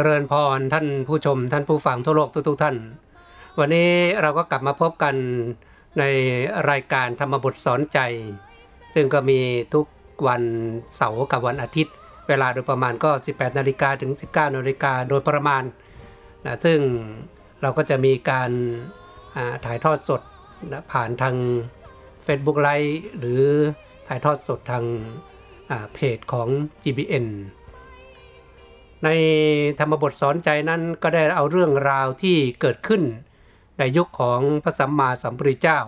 จริญพรท่านผู้ชม ท่านผู้ฟังทั่วโลกทุกๆท่าน วันนี้เราก็กลับมาพบกันในรายการธรรมบทสอนใจ ซึ่งก็มีทุกวันเสาร์กับวันอาทิตย์ เวลาโดยประมาณก็ 18นาฬิกาถึง 19นาฬิกาโดยประมาณนะซึ่งเราก็จะมีการถ่ายทอดสดนะผ่านทาง Facebook ไลฟ์หรือถ่ายทอดสดทางเพจของ GBN ในธรรมบทสอนใจนั้นก็ได้เอาเรื่องราวที่เกิดขึ้น ในยุคของพระสัมมาสัมพุทธเจ้า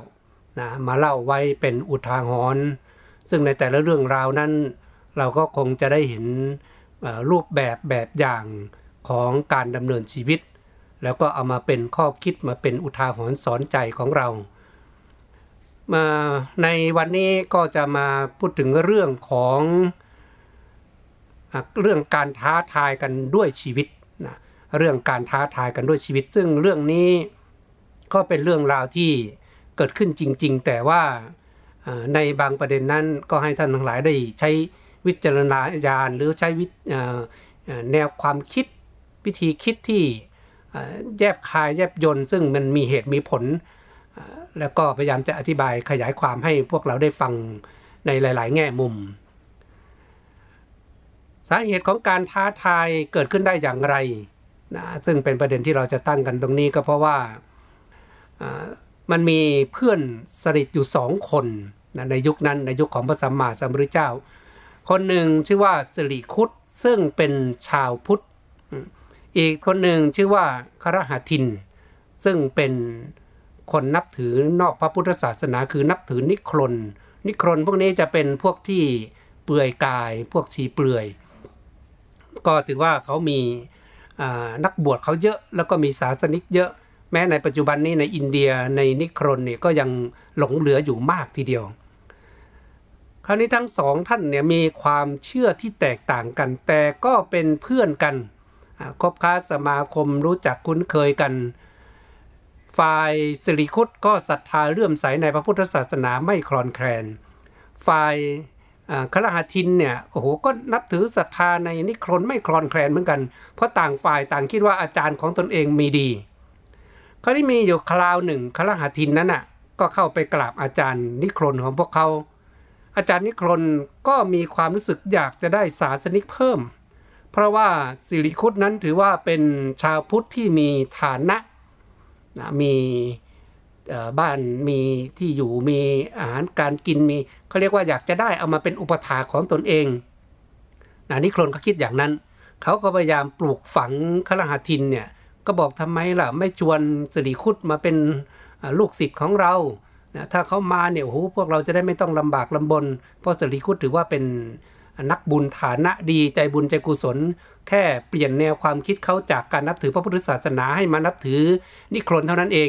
นะมาเล่าไว้เป็นอุทาหรณ์ซึ่งในแต่ละเรื่องราวนั้น เราก็คงจะได้เห็นรูปแบบแบบอย่างของการดำเนินชีวิต แล้วก็เอามาเป็นข้อคิดมาเป็นอุทาหรณ์สอนใจของเรามาในวันนี้ก็จะมาพูดถึงเรื่องของ เรื่องการท้าทายกันด้วยชีวิตนะเรื่องการท้าทายกันด้วยชีวิต ซึ่งเรื่องนี้ก็เป็นเรื่องราวที่เกิดขึ้นจริง ๆ แต่ว่าในบางประเด็นนั้นก็ให้ท่านทั้งหลายได้ใช้วิจารณญาณหรือใช้แนวความคิดวิธีคิดที่แยบคายแยบยนซึ่งมันมีเหตุมีผล แล้วก็พยายามจะอธิบายขยายความให้พวกเราได้ฟังในหลาย ๆ แง่มุม สาเหตุของการท้าทายเกิดขึ้นได้อย่างไรนะซึ่งเป็นประเด็นที่เราจะตั้งกันตรงนี้ก็เพราะว่ามันมีเพื่อนสนิทอยู่สองคนนะในยุคนั้นในยุคของพระสัมมาสัมพุทธเจ้า คนหนึ่งชื่อว่าสิริคุตซึ่งเป็นชาวพุทธ อีกคนหนึ่งชื่อว่าครหทิน ซึ่งเป็นคนนับถือนอกพระพุทธศาสนาคือนับถือนิครนนิครนพวกนี้จะเป็นพวกที่เปลือยกาย พวกชีเปลือย ก็ถือว่าเขามีนักบวชเขาเยอะ แล้วก็มีศาสนิกเยอะ แม้ในปัจจุบันนี้ในอินเดียในนิครนเนี่ยก็ยังหลงเหลืออยู่มากทีเดียว คราวนี้ทั้งสองท่านเนี่ยมีความเชื่อที่แตกต่างกัน แต่ก็เป็นเพื่อนกันคบค้าสมาคมรู้จักคุ้นเคยกัน ฝ่ายสิริคุตก็ศรัทธาเลื่อมใสในพระพุทธศาสนาไม่คลอนแคลน ฝ่าย ครหาทินเนี่ยโอ้โหก็นับถือศรัทธาในนิครนไม่คลอนแคลนเหมือนกัน เพราะต่างฝ่ายต่างคิดว่าอาจารย์ของตนเองมีดีคราวนี้มีอยู่คราวหนึ่งครหาทินนั้นอะก็เข้าไปกราบอาจารย์นิครนของพวกเขา อาจารย์นิครนก็มีความรู้สึกอยากจะได้ศาสนิกเพิ่ม เพราะว่าสิริคุตนั้นถือว่าเป็นชาวพุทธที่มีฐานะนะมี บ้านมีที่อยู่มีอาหารการกินมีเขาเรียกว่าอยากจะได้เอามาเป็นอุปถาของตนเองนะนิครนเขาคิดอย่างนั้น เขาก็พยายามปลูกฝังคลหาทินเนี่ยก็บอกทำไมล่ะไม่ชวนสิริคุตมาเป็นลูกศิษย์ของเรานะถ้าเขามาเนี่ยโอ้โหพวกเราจะได้ไม่ต้องลำบากลำบน เพราะสิริคุตถือว่าเป็นนักบุญฐานะดีใจบุญใจกุศล แค่เปลี่ยนแนวความคิดเขาจากการนับถือพระพุทธศาสนาให้มานับถือนิครนเท่านั้นเอง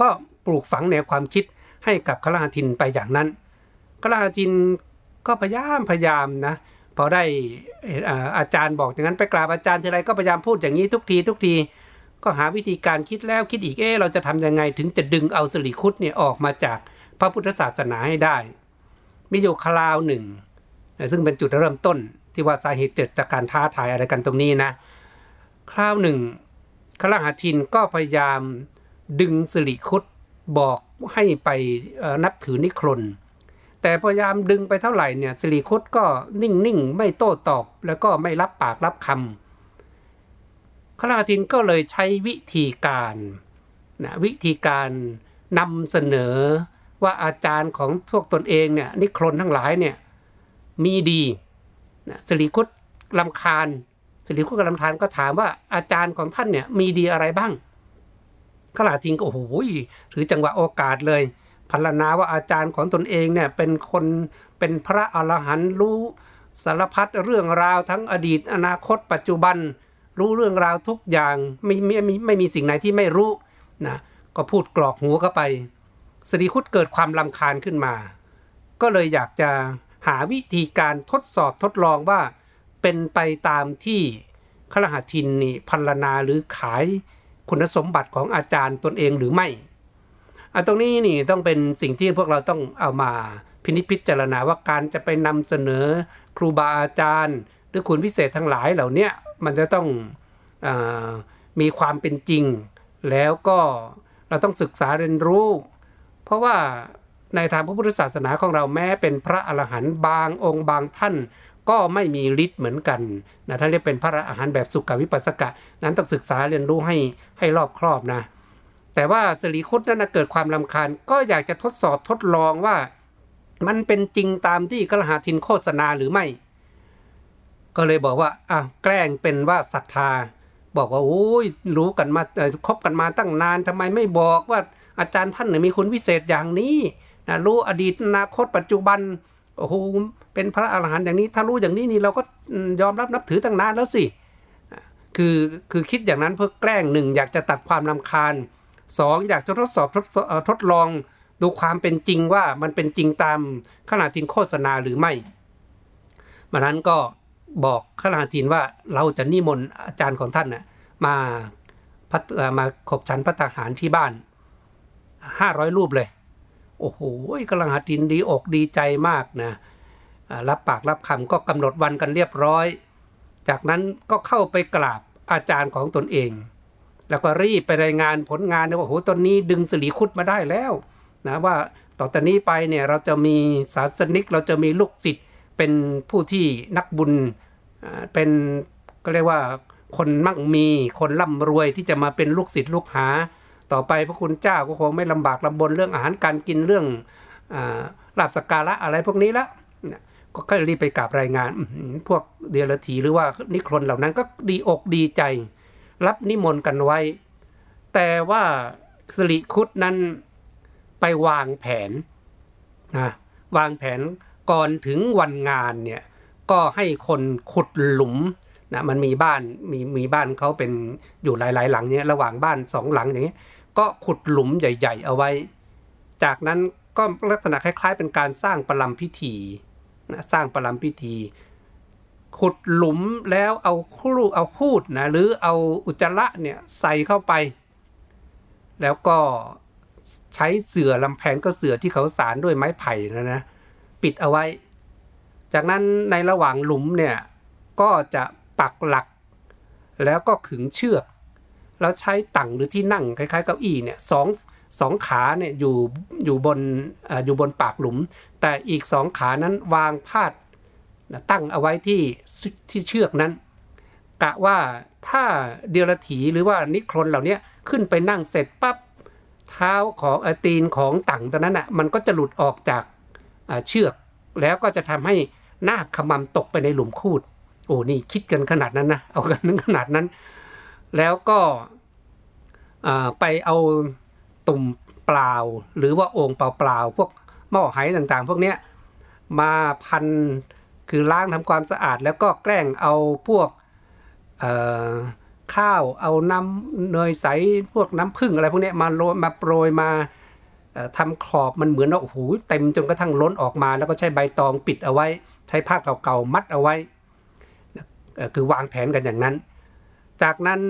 ก็ปลูกฝังแนวความคิดให้กับคลาทินไปอย่างนั้นคลาทินก็พยายามพยายามนะพอได้อาจารย์บอกอย่างนั้นไปกราบอาจารย์ทีไรก็พยายามพูดอย่างนี้ทุกทีทุกทีก็หาวิธีการคิดแล้วคิดอีกเอ๊เราจะทํำยังไงถึงจะดึงเอาสิริคุตเนี่ยออกมาจากพระพุทธศาสนาให้ได้ มีอยู่คราวหนึ่ง ซึ่งเป็นจุดเริ่มต้นที่ว่าสาเหตุเกิดจากการท้าทายอะไรกันตรงนี้นะ คราวหนึ่งคลาหาทินก็พยายาม ดึงสิริคุตบอกให้ไปนับถือนิครน แต่พยายามดึงไปเท่าไหร่เนี่ยสิริคุตก็นิ่งๆ ไม่โต้ตอบ แล้วก็ไม่รับปากรับคำขราทินก็เลยใช้วิธีการนะวิธีการนำเสนอว่าอาจารย์ของพวกตนเองเนี่ยนิครนทั้งหลายเนี่ยมีดีนะสิริคุตลำคาญสิริคุตกับลำคาญก็ถามว่าอาจารย์ของท่านเนี่ยมีดีอะไรบ้าง ขลาจริงก็โอ้โหถือจังหวะโอกาสเลยพัลนาว่าอาจารย์ของตนเองเนี่ยเป็นคนเป็นพระอรหันต์รู้สารพัดเรื่องราวทั้งอดีตอนาคต ปัจจุบัน รู้เรื่องราวทุกอย่างไม่ไม่ไม่ไม่มีสิ่งไหนที่ไม่รู้นะก็พูดกรอกหูเข้าไปสรีคุตเกิดความลำคาญขึ้นมา ก็เลยอยากจะหาวิธีการทดสอบทดลองว่า เป็นไปตามที่ขลหทินนี่พัลนาหรือขาย คุณสมบัติของอาจารย์ตนเองหรือไม่อตรงนี้นี่ต้องเป็นสิ่งที่พวกเราต้องเอามาพินิจพิจารณาว่าการจะไปนำเสนอครูบาอาจารย์ หรือคุณพิเศษทั้งหลายเหล่านี้มันจะต้องอมีความเป็นจริง แล้วก็เราต้องศึกษาเรียนรู้ เพราะว่าในทางพระพุทธศาสนาของเราแม้เป็นพระอรหันต์บางองค์บางท่าน ก็ไม่มีฤทธิ์เหมือนกันนะถ้าเรียกเป็นพระอรหันต์แบบสุขวิปัสสกะ นั้นต้องศึกษาเรียนรู้ให้ให้รอบครอบนะ แต่ว่าสรีคุตนั้นเกิดความลำคาญ ก็อยากจะทดสอบทดลองว่า มันเป็นจริงตามที่กระหาทินโฆษณาหรือไม่ ก็เลยบอกว่าอะแกล้งเป็นว่าศรัทธา บอกว่าโอ้ยรู้กันมาคบกันมาตั้งนานทำไมไม่บอกว่าอาจารย์ท่านมีคุณวิเศษอย่างนี้นะรู้อดีตอนาคตปัจจุบัน โอ้โหเป็นพระอรหันต์อย่างนี้ ถ้ารู้อย่างนี้นี่เราก็ยอมรับนับถือตั้งนานแล้วสิคือคือคิดอย่างนั้นเพื่อแกล้งหนึ่งอยากจะตัดความลำคาญสองอยากจะทดสอบทดทดลองดูความเป็นจริงว่ามันเป็นจริงตามขนาดทินโฆษณาหรือไม่มานั้นก็บอกขนาดทินว่าเราจะนิมนต์อาจารย์ของท่านน่ะมาพัดมาขบฉันพัตหารที่บ้านห้าร้อยรูปเลย โอ้โหกำลังหาทินดีอกดีใจมากนะรับปากรับคำก็กำหนดวันกันเรียบร้อย จากนั้นก็เข้าไปกราบอาจารย์ของตนเอง แล้วก็รีบไปรายงานผลงานว่าโอ้โหตอนนี้ดึงสลีคุดมาได้แล้วนะว่าต่อจากนี้ไปเนี่ยเราจะมีศาสนิกเราจะมีลูกศิษย์เป็นผู้ที่นักบุญเป็นก็เรียกว่าคนมั่งมีคนร่ำรวยที่จะมาเป็นลูกศิษย์ลูกหา ต่อไปพระคุณเจ้าก็คงไม่ลำบากลำบนเรื่องอาหารการกินเรื่องลาบสกการะอะไรพวกนี้ล้วก็ค่อยรีบไปกราบรายงาน พวกเดียรถีหรือว่านิครนเหล่านั้นก็ดีอกดีใจ รับนิมนต์กันไว้ แต่ว่าสิริคุดนั้นไปวางแผนนะวางแผนก่อนถึงวันงานเนี่ยก็ให้คนขุดหลุมนะมันมีบ้านมีมีบ้านเขาเป็นอยู่หลาย ๆ หลังเนี่ยระหว่างบ้านสองหลังอย่างนี้ ก็ขุดหลุมใหญ่ ๆ เอาไว้ จากนั้นก็ลักษณะคล้าย ๆ เป็นการสร้างประลัมพิธีนะสร้างประลัมพิธี ขุดหลุมแล้วเอาคู่เอาคูดนะหรือเอาอุจจาระเนี่ยใส่เข้าไป แล้วก็ใช้เสื่อลำแพนก็เสื่อที่เขาสารด้วยไม้ไผ่นะนะปิดเอาไว้ จากนั้นในระหว่างหลุมเนี่ยก็จะปักหลัก แล้วก็ขึงเชือก แล้วใช้ตั่งหรือที่นั่งคล้ายๆเก้าอี้เนี่ยสองสองขาเนี่ยอยู่อยู่บนออยู่บนปากหลุม แต่อีกสองขานั้นวางพาดตั้งเอาไว้ที่ที่เชือกนั้น กะว่าถ้าเดียรถีหรือว่านิครนเหล่านี้ขึ้นไปนั่งเสร็จปั๊บเท้าของตีนของตั่งตัวนั้นอะมันก็จะหลุดออกจากเชือก แล้วก็จะทำให้หน้าขมำตกไปในหลุมคูดโอ้นี่คิดกันขนาดนั้นนะเอากันนึงขนาดนั้น แล้วก็ไปเอาตุ่มเปล่า หรือว่าโอ่งเปล่าๆพวกหม้อไหต่างๆ พวกเนี้ยมาพันคือล้างทำความสะอาด แล้วก็แกล้งเอาพวกข้าวเอาน้ำเนยใสพวกน้ำผึ้งอะไรพวกนี้มาโรยมาโปรยมาทำขอบมันเหมือนว่าโอ้โหเต็มจนกระทั่งล้นออกมา แล้วก็ใช้ใบตองปิดเอาไว้ ใช้ผ้าเก่าๆมัดเอาไว้คือวางแผนกันอย่างนั้น จากนั้น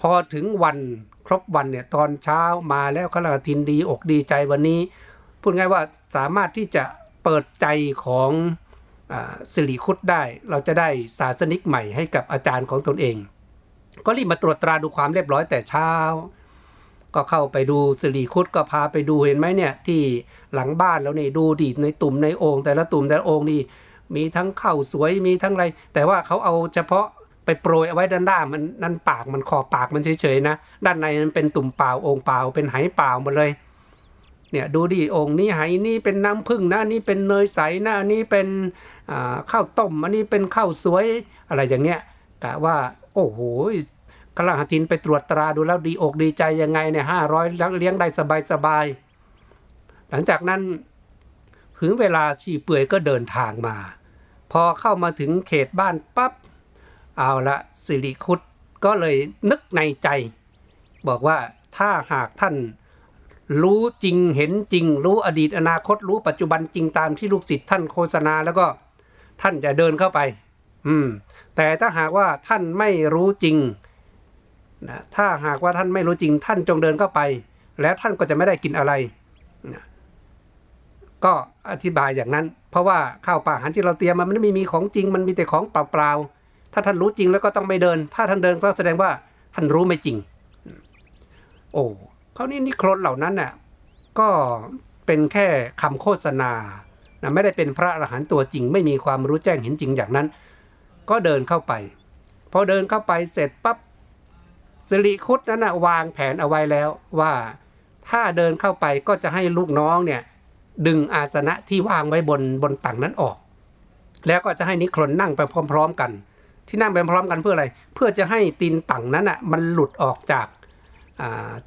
พอถึงวันครบวันเนี่ยตอนเช้ามาแล้วขลาทินดีอกดีใจวันนี้ พูดง่ายว่าสามารถที่จะเปิดใจของสิริคุตได้ เราจะได้ศาสนิกใหม่ให้กับอาจารย์ของตนเอง ก็รีบมาตรวจตราดูความเรียบร้อยแต่เช้า ก็เข้าไปดูสิริคุดก็พาไปดูเห็นไหมเนี่ยที่หลังบ้านแล้วนี่ดูดีในตุ่มในโอ่งแต่ละตุ่มแต่ละโอ่งนี่มีทั้งข้าวสวยมีทั้งอะไร แต่ว่าเขาเอาเฉพาะ ไปโปรยเอาไว้ด้านด้ามันนั่นปากมันขอบปากมันเฉยๆนะ ด้านในมันเป็นตุ่มเปล่าโอ่งเปล่าเป็นไหเปล่าหมดเลย เนี่ยดูดิโอ่งนี้ไหนี่เป็นน้ำผึ้งนะนี่เป็นเนยใสนะนนี้เป็นข้าวต้มอันนี้เป็นข้าวสวยอะไรอย่างเงี้ยกะว่าโอ้โหกระหัตินไปตรวจตราดูแล้วดีอกดีใจยังไงเนี่ยห้าร้อยเลี้ยงได้สบายสบายหลังจากนั้นถึงเวลาชีเปื่อยก็เดินทางมา พอเข้ามาถึงเขตบ้านปับ๊บ เอาละสิริคุดก็เลยนึกในใจ บอกว่าถ้าหากท่านรู้จริงเห็นจริง รู้อดีตอนาคตรู้ปัจจุบันจริงตามที่ลูกศิษย์ท่านโฆษณาแล้วก็ท่านจะเดินเข้าไป อืม แต่ถ้าหากว่าท่านไม่รู้จริงนะถ้าหากว่าท่านไม่รู้จริง ท่านจงเดินเข้าไป แล้วท่านก็จะไม่ได้กินอะไรนะก็อธิบายอย่างนั้น เพราะว่าข้าวปลาอาหารที่เราเตรียมมันไม่มีของจริง มันมีแต่ของเปล่าๆ ถ้าท่านรู้จริงแล้วก็ต้องไม่เดิน ถ้าท่านเดินก็แสดงว่าท่านรู้ไม่จริง โอ้เขานี่นิครนเหล่านั้นน่ะก็เป็นแค่คำโฆษณานะไม่ได้เป็นพระอรหันต์ตัวจริง ไม่มีความรู้แจ้งเห็นจริงอย่างนั้น ก็เดินเข้าไป พอเดินเข้าไปเสร็จปั๊บสิริคุตนั้นนะวางแผนเอาไว้แล้วว่าถ้าเดินเข้าไปก็จะให้ลูกน้องเนี่ยดึงอาสนะที่วางไว้บนบนตังนั้นออก แล้วก็จะให้นิครนนั่งไปพร้อม ๆ กัน ที่นั่งไปพร้อมกันเพื่ออะไร เพื่อจะให้ตีนตังนั้นอะมันหลุดออกจาก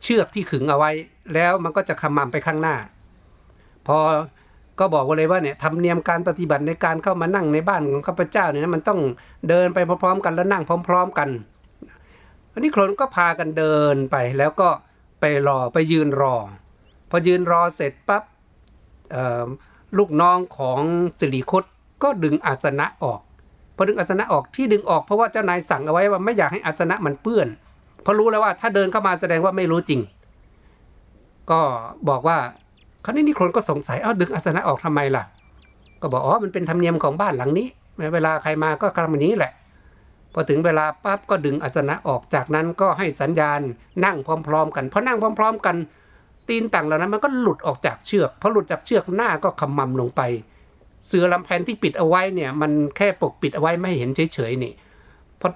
เชือกที่ขึงเอาไว้ แล้วมันก็จะขมำไปข้างหน้า พอก็บอกว่าเลยว่าเนี่ยทำเนียมการปฏิบัติในการเข้ามานั่งในบ้านของข้าพเจ้าเนี่ยมันต้องเดินไปพร้อมๆกันแล้วนั่งพร้อม ๆกันอันนี้โคนก็พากันเดินไปแล้วก็ไปรอไปยืนรอ พอยืนรอเสร็จปั๊บลูกน้องของสิริคตก็ดึงอาสนะออก พอดึงอาสนะออกที่ดึงออกเพราะว่าเจ้านายสั่งเอาไว้ว่าไม่อยากให้อาสนะมันเปื้อนเพราะรู้แล้วว่าถ้าเดินเข้ามาแสดงว่าไม่รู้จริง ก็บอกว่าคราวนี้นี่คนก็สงสัยเอ้าดึงอาสนะออกทำไมล่ะ ก็บอกอ๋อมันเป็นธรรมเนียมของบ้านหลังนี้เวลาใครมาก็ทำแบบนี้แหละ พอถึงเวลาปั๊บก็ดึงอาสนะออกจากนั้นก็ให้สัญญาณนั่งพร้อม ๆ กันพอนั่งพร้อม ๆ กัน ตีนต่างเหล่านั้นมันก็หลุดออกจากเชือกพอหลุดจากเชือกหน้าก็ขมำลงไป เสือลำแพนที่ปิดเอาไว้เนี่ย มันแค่ปกปิดเอาไว้ไม่เห็นเฉยๆนี่พอ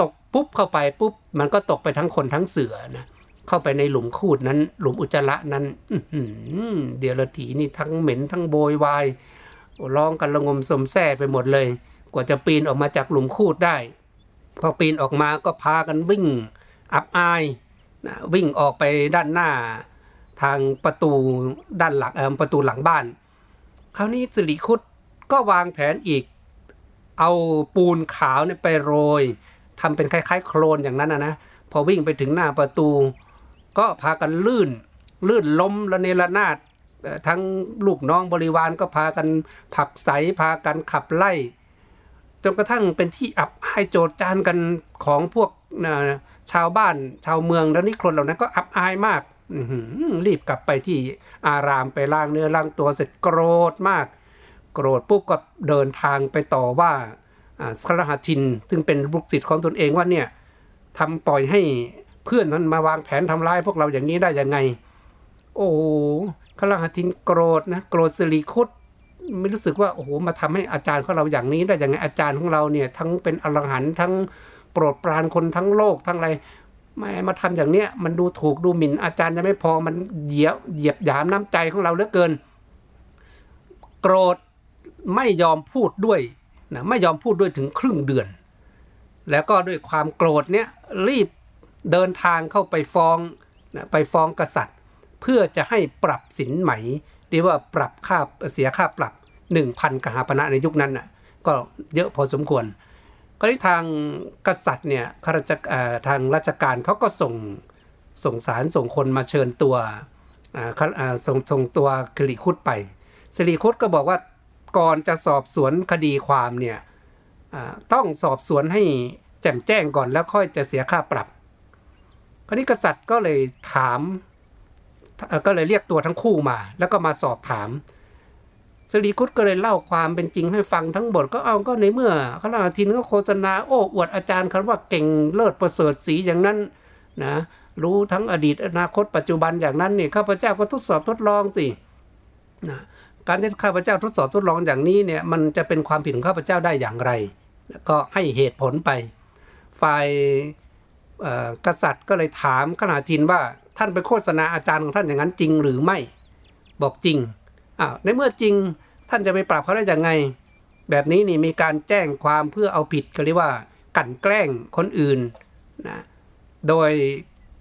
ตกปุ๊บเข้าไปปุ๊บมันก็ตกไปทั้งคนทั้งเสือนะเข้าไปในหลุมคูดนั้น หลุมอุจจาระนั้นเดียรถีนี่ทั้งเหม็นทั้งโบยวายร้องกันระงมสมแส่ไปหมดเลย กว่าจะปีนออกมาจากหลุมคูดได้ พอปีนออกมาก็พากันวิ่งอับอายนะวิ่งออกไปด้านหน้า ทางประตูด้านหลังประตูหลังบ้าน คราวนี้สิริคุดก็วางแผนอีก เอาปูนขาวเนี่ยไปโรยทำเป็นคล้าย ๆ โคลนอย่างนั้นนะนะพอวิ่งไปถึงหน้าประตู ก็พากันลื่น ลื่นล้มระเนระนาดทั้งลูกน้องบริวารก็พากันผักใสพากันขับไล่จนกระทั่งเป็นที่อับอายโจดจานกันของพวกชาวบ้านชาวเมืองแล้วนี่คนเหล่านั้นก็อับอายมากรีบกลับไปที่ อารามไปล้างเนื้อล้างตัวเสร็จโกรธมาก โกรธปุ๊บก็เดินทางไปต่อว่าสครหัทินซึ่งเป็นบุกศิษย์ของตนเองว่าเนี่ยทำปล่อยให้เพื่อนนั้นมาวางแผนทำร้ายพวกเราอย่างนี้ได้ยังไง โอ้ครหัทินโกรธนะโกรธสิริคุตไม่รู้สึกว่าโอ้โหมาทำให้อาจารย์ของเราอย่างนี้ได้ยังไงอาจารย์ของเราเนี่ยทั้งเป็นอรหันต์ทั้งโปรดปรานคนทั้งโลกทั้งอะไร ไม่มาทำอย่างเนี้ยมันดูถูกดูหมิ่นอาจารย์ยังไม่พอมันเหยียบเหยียบหยามน้ำใจของเราเหลือเกิน โกรธไม่ยอมพูดด้วยนะไม่ยอมพูดด้วยถึงครึ่งเดือน แล้วก็ด้วยความโกรธเนี้ยรีบเดินทางเข้าไปฟ้องนะไปฟ้องกษัตริย์ เพื่อจะให้ปรับสินไหมรียกว่าปรับค่าเสียค่าปรับ 1,000กหาปณะในยุคนั้นน่ะก็เยอะพอสมควร ก็ที่ทางกษัตริย์เนี่ยข้าราชทางราชการเขาก็ส่งส่งสารส่งคนมาเชิญตัวส่งส่งตัวคลิคุดไปสิริคุดก็บอกว่าก่อนจะสอบสวนคดีความเนี่ยต้องสอบสวนให้แจ่มแจ้งก่อนแล้วค่อยจะเสียค่าปรับ คราวนี้กษัตริย์ก็เลยถามก็เลยเรียกตัวทั้งคู่มา แล้วก็มาสอบถาม สรีคุตก็เลยเล่าความเป็นจริงให้ฟังทั้งหมดก็เอาก็ในเมื่อขณะทินก็โฆษณาโอ้อวดอาจารย์คันว่าเก่งเลิศประเสริฐสีอย่างนั้นนะรู้ทั้งอดีตอนาคตปัจจุบันอย่างนั้นเนี่ยข้าพเจ้าก็ทดสอบทดลองสินะการที่ข้าพเจ้าทดสอบทดลองอย่างนี้เนี่ยมันจะเป็นความผิดของข้าพเจ้าได้อย่างไร ก็ให้เหตุผลไป ฝ่ายกษัตริย์ก็เลยถามขณะทินว่าท่านไปโฆษณาอาจารย์ของท่านอย่างนั้นจริงหรือไม่ บอกจริง อ้าวในเมื่อจริงท่านจะไปปรับเขาได้ยังไง แบบนี้นี่มีการแจ้งความเพื่อเอาผิดเขาเรียกว่ากั่นแกล้งคนอื่นนะโดย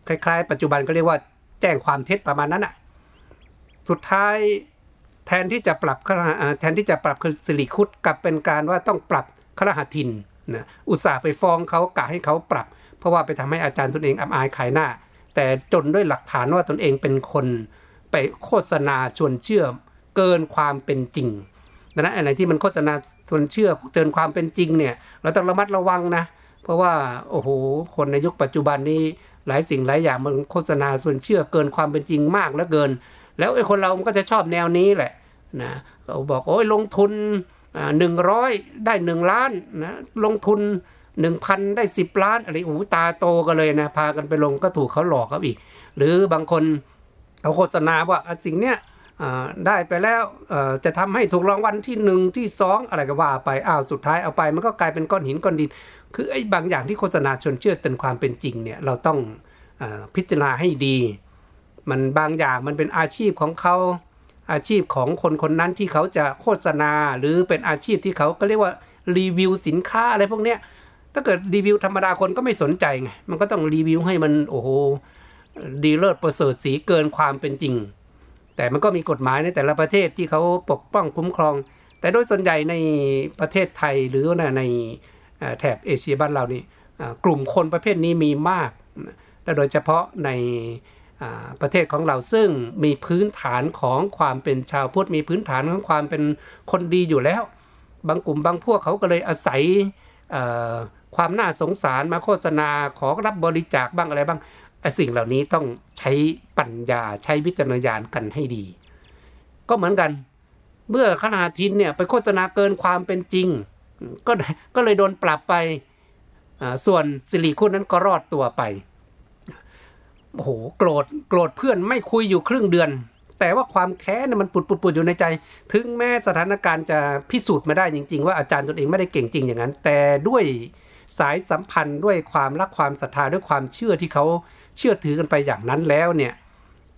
คล้ายๆ ปัจจุบันก็เรียกว่าแจ้งความเท็จประมาณนั้นอะสุดท้ายแทนที่จะปรับแทนที่จะปรับคือสิริคุตกลับเป็นการว่าต้องปรับครหัทินนะอุตส่าห์ไปฟ้องเขากะให้เขาปรับ เพราะว่าไปทำให้อาจารย์ตนเองอับอายขายหน้า แต่จนด้วยหลักฐานว่าตนเองเป็นคนไปโฆษณาชวนเชื่อ เกินความเป็นจริงดังนั้นอะไรที่มันโฆษณาชวนเชื่อเกินความเป็นจริงเนี่ย เราต้องระมัดระวังนะ เพราะว่าโอ้โหคนในยุคปัจจุบันนี้หลายสิ่งหลายอย่างมันโฆษณาชวนเชื่อเกินความเป็นจริงมากเหลือเกิน แล้วไอ้คนเรามันก็จะชอบแนวนี้แหละนะเขาบอกโอ้ยลงทุนหนึ่งร้อยได้หนึ่งล้านนะลงทุนหนึ่งพันได้สิบล้านอะไรโอ้ตาโตกันเลยนะพากันไปลงก็ถูกเขาหลอกเขาอีก หรือบางคนเอาโฆษณาว่าสิ่งเนี้ย ได้ไปแล้วจะทำให้ถูกรางวัลที่หนึ่งที่สองอะไรก็ว่าไปอ้าวสุดท้ายเอาไป มันก็กลายเป็นก้อนหินก้อนดิน คือไอ้บางอย่างที่โฆษณาชวนเชื่อเต็นความเป็นจริงเนี่ยเราต้องอพิจารณาให้ดี มันบางอย่างมันเป็นอาชีพของเขาอาชีพของคนคนนั้นที่เขาจะโฆษณาหรือเป็นอาชีพที่เขาก็เรียกว่ารีวิวสินค้าอะไรพวกเนี้ยถ้าเกิดรีวิวธรรมดาคนก็ไม่สนใจไงมันก็ต้องรีวิวให้มันโอ้โหดีเลิศประเสริฐสีเกินความเป็นจริง แต่มันก็มีกฎหมายในแต่ละประเทศที่เขาปกป้องคุ้มครอง แต่โดยส่วนใหญ่ในประเทศไทยหรือในแถบเอเชียบ้านเรานี่กลุ่มคนประเภทนี้มีมาก และโดยเฉพาะในประเทศของเราซึ่งมีพื้นฐานของความเป็นชาวพุทธมีพื้นฐานของความเป็นคนดีอยู่แล้ว บางกลุ่มบางพวกเขาก็เลยอาศัยความน่าสงสารมาโฆษณาขอรับบริจาคบ้างอะไรบ้าง สิ่งเหล่านี้ต้องใช้ปัญญาใช้วิจารณญาณกันให้ดี ก็เหมือนกัน เมื่อขนาทินเนี่ยไปโฆษณาเกินความเป็นจริง ก็ก็เลยโดนปรับไปส่วนสิริคุณนั้นก็รอดตัวไปโอ้โหโกรธโกรธเพื่อนไม่คุยอยู่ครึ่งเดือน แต่ว่าความแค้นมันปุดปุดปุดอยู่ในใจ ถึงแม้สถานการณ์จะพิสูจน์ไม่ได้จริง ๆ ว่าอาจารย์ตนเองไม่ได้เก่งจริงอย่างนั้น แต่ด้วยสายสัมพันธ์ด้วยความรักความศรัทธาด้วยความเชื่อที่เขา เชื่อถือกันไปอย่างนั้นแล้วเนี่ย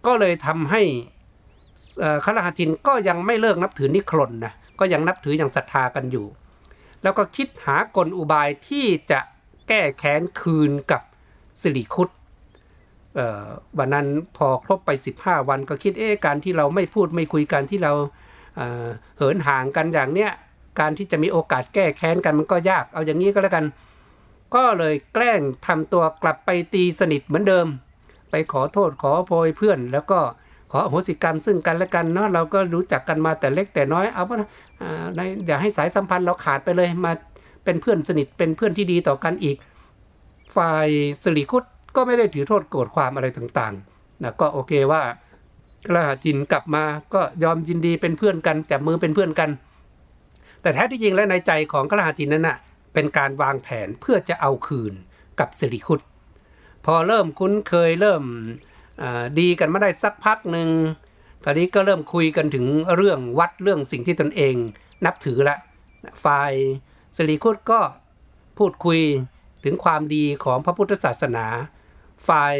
ก็เลยทำให้คารหทินก็ยังไม่เลิกนับถือนิครนนะก็ยังนับถืออย่างศรัทธากันอยู่ แล้วก็คิดหากลอุบายที่จะแก้แค้นคืนกับสิริคุตวันนั้นพอครบไป 15 วันก็คิดเอ๊ะการที่เราไม่พูดไม่คุยกันที่เราเหินห่างกันอย่างเนี้ยการที่จะมีโอกาสแก้แค้นกันมันก็ยากเอาอย่างนี้ก็แล้วกัน ก็เลยแกล้งทำตัวกลับไปตีสนิทเหมือนเดิม ไปขอโทษขอโพยเพื่อน แล้วก็ขอโหสิกรรมซึ่งกันและกันเนาะเราก็รู้จักกันมาแต่เล็กแต่น้อยเอาว่าอย่าให้สายสัมพันธ์เราขาดไปเลยมาเป็นเพื่อนสนิทเป็นเพื่อนที่ดีต่อกันอีก ฝ่ายสิริคุตก็ไม่ได้ถือโทษโกรธความอะไรต่างๆนะก็โอเคว่ากระหาจินกลับมาก็ยอมยินดีเป็นเพื่อนกันจับมือเป็นเพื่อนกัน แต่แท้ที่จริงแล้วในใจของกระหาจินนั้นนะ่ะ เป็นการวางแผนเพื่อจะเอาคืนกับสิริคุตพอเริ่มคุ้นเคยเริ่มดีกันมาได้สักพักหนึ่งตอนนี้ก็เริ่มคุยกันถึงเรื่องวัดเรื่องสิ่งที่ตนเองนับถือละฝ่ายสิริคุตก็พูดคุยถึงความดีของพระพุทธศาสนา ฝ่าย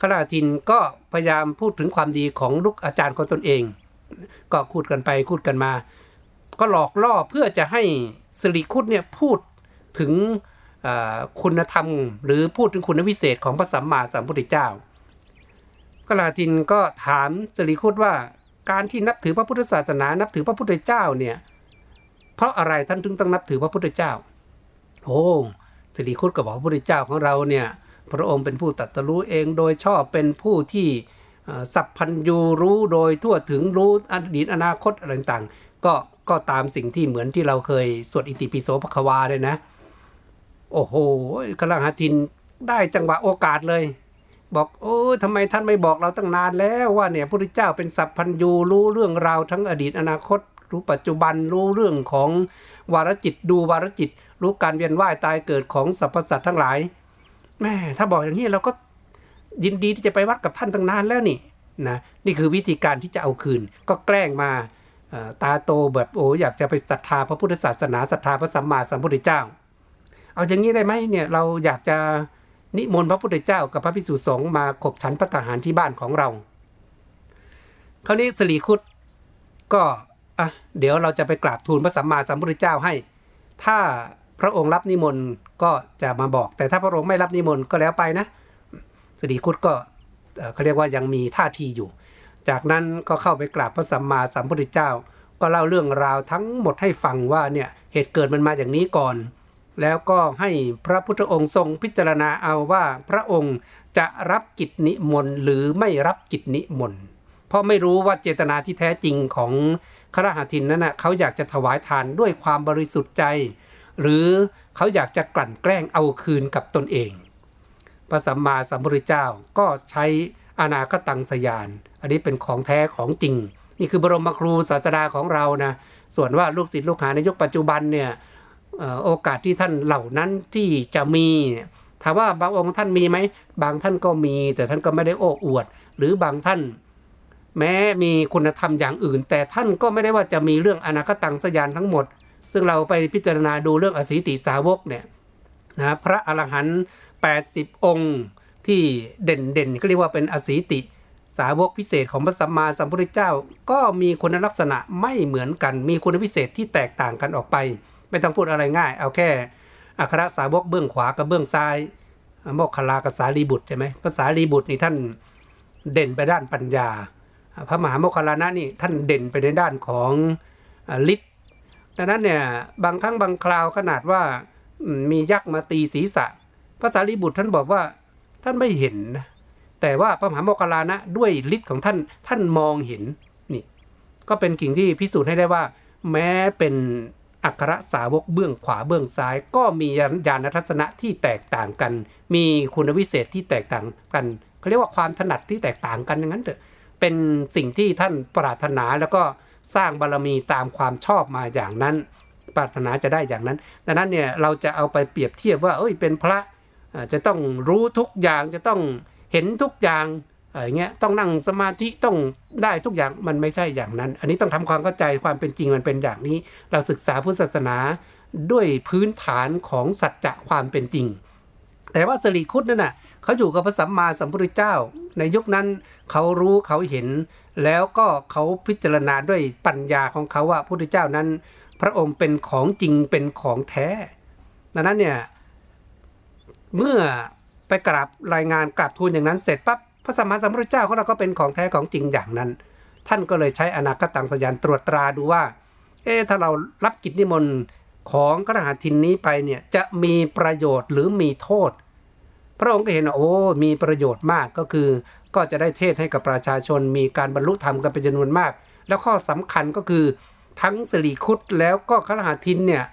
ขราทินก็พยายามพูดถึงความดีของลูกอาจารย์ของตนเอง ก็พูดกันไปพูดกันมา ก็หลอกล่อเพื่อจะให้สิริคุตเนี่ยพูด ถึงคุณธรรม หรือพูดถึงคุณวิเศษของพระสัมมาสัมพุทธเจ้ากราทินก็ถามสิริคุตว่าการที่นับถือพระพุทธศาสนานับถือพระพุทธเจ้าเนี่ยเพราะอะไรท่านถึงต้องนับถือพระพุทธเจ้า โอ้สิริคุตก็บอกพระพุทธเจ้าของเราเนี่ยพระองค์เป็นผู้ตัดตรู้เองโดยชอบเป็นผู้ที่สัพพัญญูรู้โดยทั่วถึงรู้อดีตอนาคตอะไรต่างๆก็ก็ตามสิ่งที่เหมือนที่เราเคยสวดอิติปิโสภควาเลยนะ โอ้โหกำลังหาทินได้จังหวะโอกาสเลย บอกโอ้ทำไมท่านไม่บอกเราตั้งนานแล้วว่าเนี่ยพระพุทธเจ้าเป็นสัพพัญญูรู้เรื่องราวทั้งอดีตอนาคต รู้ปัจจุบันรู้เรื่องของวารจิตดูวารจิต รู้การเวียนว่ายตายเกิดของสรรพสัตว์ทั้งหลายแม่ถ้าบอกอย่างนี้เราก็ยินดีที่จะไปวัดกับท่านตั้งนานแล้วนี่นะนี่คือวิธีการที่จะเอาคืน ก็แกล้งมาตาโตแบบโอ้อยากจะไปศรัทธาพระพุทธศาสนาศรัทธาพระสัมมาสัมพุทธเจ้า เอาอย่างนี้ได้ไหมเนี่ยเราอยากจะนิมนต์พระพุทธเจ้ากับพระภิกษุสงฆ์มาขบฉันพระทหารที่บ้านของเรา คราวนี้สรีคุตก็อะเดี๋ยวเราจะไปกราบทูลพระสัมมาสัมพุทธเจ้าให้ ถ้าพระองค์รับนิมนต์ก็จะมาบอก แต่ถ้าพระองค์ไม่รับนิมนต์ก็แล้วไปนะสรีคุตก็เขาเรียกว่ายังมีท่าทีอยู่ จากนั้นก็เข้าไปกราบพระสัมมาสัมพุทธเจ้า ก็เล่าเรื่องราวทั้งหมดให้ฟังว่าเนี่ยเหตุเกิดมันมาอย่างนี้ก่อน แล้วก็ให้พระพุทธองค์ทรงพิจารณาเอาว่าพระองค์จะรับกิจนิมนต์หรือไม่รับกิจนิมนต์เพราะไม่รู้ว่าเจตนาที่แท้จริงของครหาทินนั้นนะเขาอยากจะถวายทานด้วยความบริสุทธิ์ใจ หรือเขาอยากจะกลั่นแกล้งเอาคืนกับตนเอง พระสัมมาสัมพุทธเจ้าก็ใช้อนาคตังสยาน อันนี้เป็นของแท้ของจริง นี่คือบรมครูศาสดาของเรานะส่วนว่าลูกศิษย์ลูกหาในยุคปัจจุบันเนี่ย โอกาสที่ท่านเหล่านั้นที่จะมีถามว่าบางองค์ท่านมีไหมบางท่านก็มี แต่ท่านก็ไม่ได้โอ้อวด หรือบางท่าน แม้มีคุณธรรมอย่างอื่น แต่ท่านก็ไม่ได้ว่าจะมีเรื่องอนาคตังสยานทั้งหมด ซึ่งเราไปพิจารณาดูเรื่องอสีติสาวกเนี่ยนะพระอรหันต์80 องค์ ที่เด่นเด่นก็เรียกว่าเป็นอสีติสาวกพิเศษของพระสัมมาสัมพุทธเจ้า ก็มีคุณลักษณะไม่เหมือนกัน มีคุณพิเศษที่แตกต่างกันออกไป ไม่ต้องพูดอะไรง่าย เอาแค่อัครสาวกเบื้องขวากับเบื้องซ้ายโมกขลากับสารีบุตรใช่ไหมภาษารีบุตรนี่ท่านเด่นไปด้านปัญญา พระมหาโมคคลานะนี่ท่านเด่นไปในด้านของฤทธิ์ดังนั้นเนี่ยบางครั้งบางคราวขนาดว่ามียักษ์มาตีศีรษะภาษารีบุตรท่านบอกว่าท่านไม่เห็นนะแต่ว่าพระมหาโมคคลานะด้วยฤทธิ์ของท่านท่านมองเห็นนี่ก็เป็นกิ่งที่พิสูจน์ให้ได้ว่า แม้เป็น อัครสาวกเบื้องขวาเบื้องซ้าย ก็มีญาณทัศนะที่แตกต่างกัน มีคุณวิเศษที่แตกต่างกันเขาเรียกว่าความถนัดที่แตกต่างกันอย่างนั้นเถอะเป็นสิ่งที่ท่านปรารถนาแล้วก็สร้างบารรมีตามความชอบมาอย่างนั้น ปรารถนาจะได้อย่างนั้น ดังนั้นเนี่ยเราจะเอาไปเปรียบเทียบว่าเอ้ยเป็นพระจะต้องรู้ทุกอย่างจะต้องเห็นทุกอย่าง อะไรเงี้ยต้องนั่งสมาธิต้องได้ทุกอย่างมันไม่ใช่อย่างนั้น อันนี้ต้องทำความเข้าใจความเป็นจริงมันเป็นอย่างนี้ เราศึกษาพุทธศาสนาด้วยพื้นฐานของสัจจะความเป็นจริง แต่ว่าสรีคุตนั่นน่ะเขาอยู่กับพระสัมมาสัมพุทธเจ้า ในยุคนั้นเขารู้เขาเห็น แล้วก็เขาพิจารณาด้วยปัญญาของเขาว่าพระพุทธเจ้านั้น พระองค์เป็นของจริงเป็นของแท้ดังนั้นเนี่ยเมื่อไปกราบรายงานกราบทูลอย่างนั้นเสร็จปั๊บ พระสัมมาสัมพุทธเจ้าของเราก็เป็นของแท้ของจริงอย่างนั้น ท่านก็เลยใช้อนาคตังสยานตรวจตราดูว่า เอ๊ถ้าเรารับกิจนิมนต์ของกระหัตทินนี้ไปเนี่ยจะมีประโยชน์หรือมีโทษ พระองค์ก็เห็นโอ้มีประโยชน์มากก็คือ ก็จะได้เทศให้กับประชาชน มีการบรรลุธรรมกันเป็นจำนวนมาก แล้วข้อสำคัญก็คือทั้งสิริคุตแล้วก็ครหัทินเนี่ย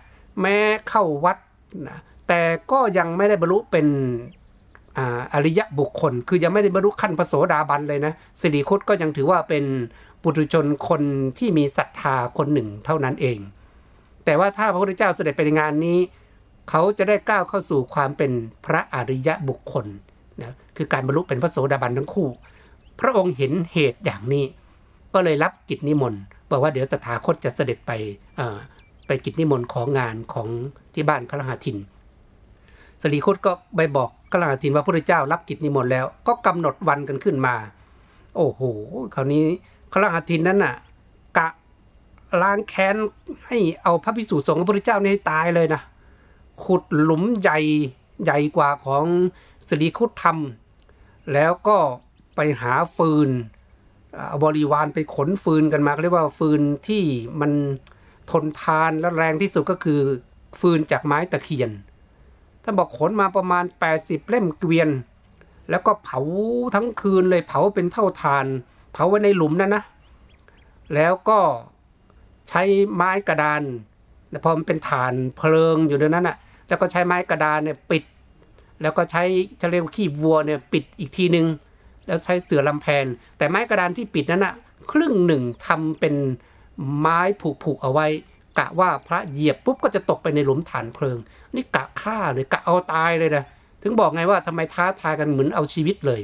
แม้เข้าวัดนะแต่ก็ยังไม่ได้บรรลุเป็น อริยะบุคคล คือยังไม่ได้บรรลุขั้นพระโสดาบันเลยนะสิริคุตก็ยังถือว่าเป็นปุถุชนคนที่มีศรัทธาคนหนึ่งเท่านั้นเอง แต่ว่าถ้าพระพุทธเจ้าเสด็จไปในงานนี้ เขาจะได้ก้าวเข้าสู่ความเป็นพระอริยะบุคคลนะคือการบรรลุเป็นพระโสดาบันทั้งคู่ พระองค์เห็นเหตุอย่างนี้ ก็เลยรับกิจนิมนต์บอกว่าเดี๋ยวตถาคตจะเสด็จไปไปกิจนิมนต์ของงานของที่บ้านครหาทินสรีคุตก็ไปบอก กลาทินว่าพระเจ้ารับกิจนิมนต์แล้ว ก็กำหนดวันกันขึ้นมา โอ้โหคราวนี้กลาทินนั้นน่ะกะล้างแค้นให้เอาพระพิสุสงฆ์พระเจ้านี่ให้ตายเลยนะขุดหลุมใหญ่ใหญ่กว่าของสรีคุตทำแล้วก็ไปหาฟืนเอาบริวารไปขนฟืนกันมาเรียกว่าฟืนที่มันทนทานและแรงที่สุดก็คือฟืนจากไม้ตะเคียน ท่านบอกขนมาประมาณ 80 เล่มเกวียน แล้วก็เผาทั้งคืนเลยเผาเป็นเท่าทาน เผาไว้ในหลุมนั่นนะ แล้วก็ใช้ไม้กระดานพอมันเป็นฐานเพลิงอยู่ในนั้นอะ แล้วก็ใช้ไม้กระดานเนี่ยปิด แล้วก็ใช้ทะเลขี้วัวเนี่ยปิดอีกทีนึง แล้วใช้เสือลำแพน แต่ไม้กระดานที่ปิดนั้นอะครึ่งหนึ่งทำเป็นไม้ผูกๆเอาไว้ กะว่าพระเหยียบปุ๊บก็จะตกไปในหลุมฐานเพลิง นี่กะฆ่าเลยกะเอาตายเลยนะถึงบอกไงว่าทำไมท้าทายกันเหมือนเอาชีวิตเลย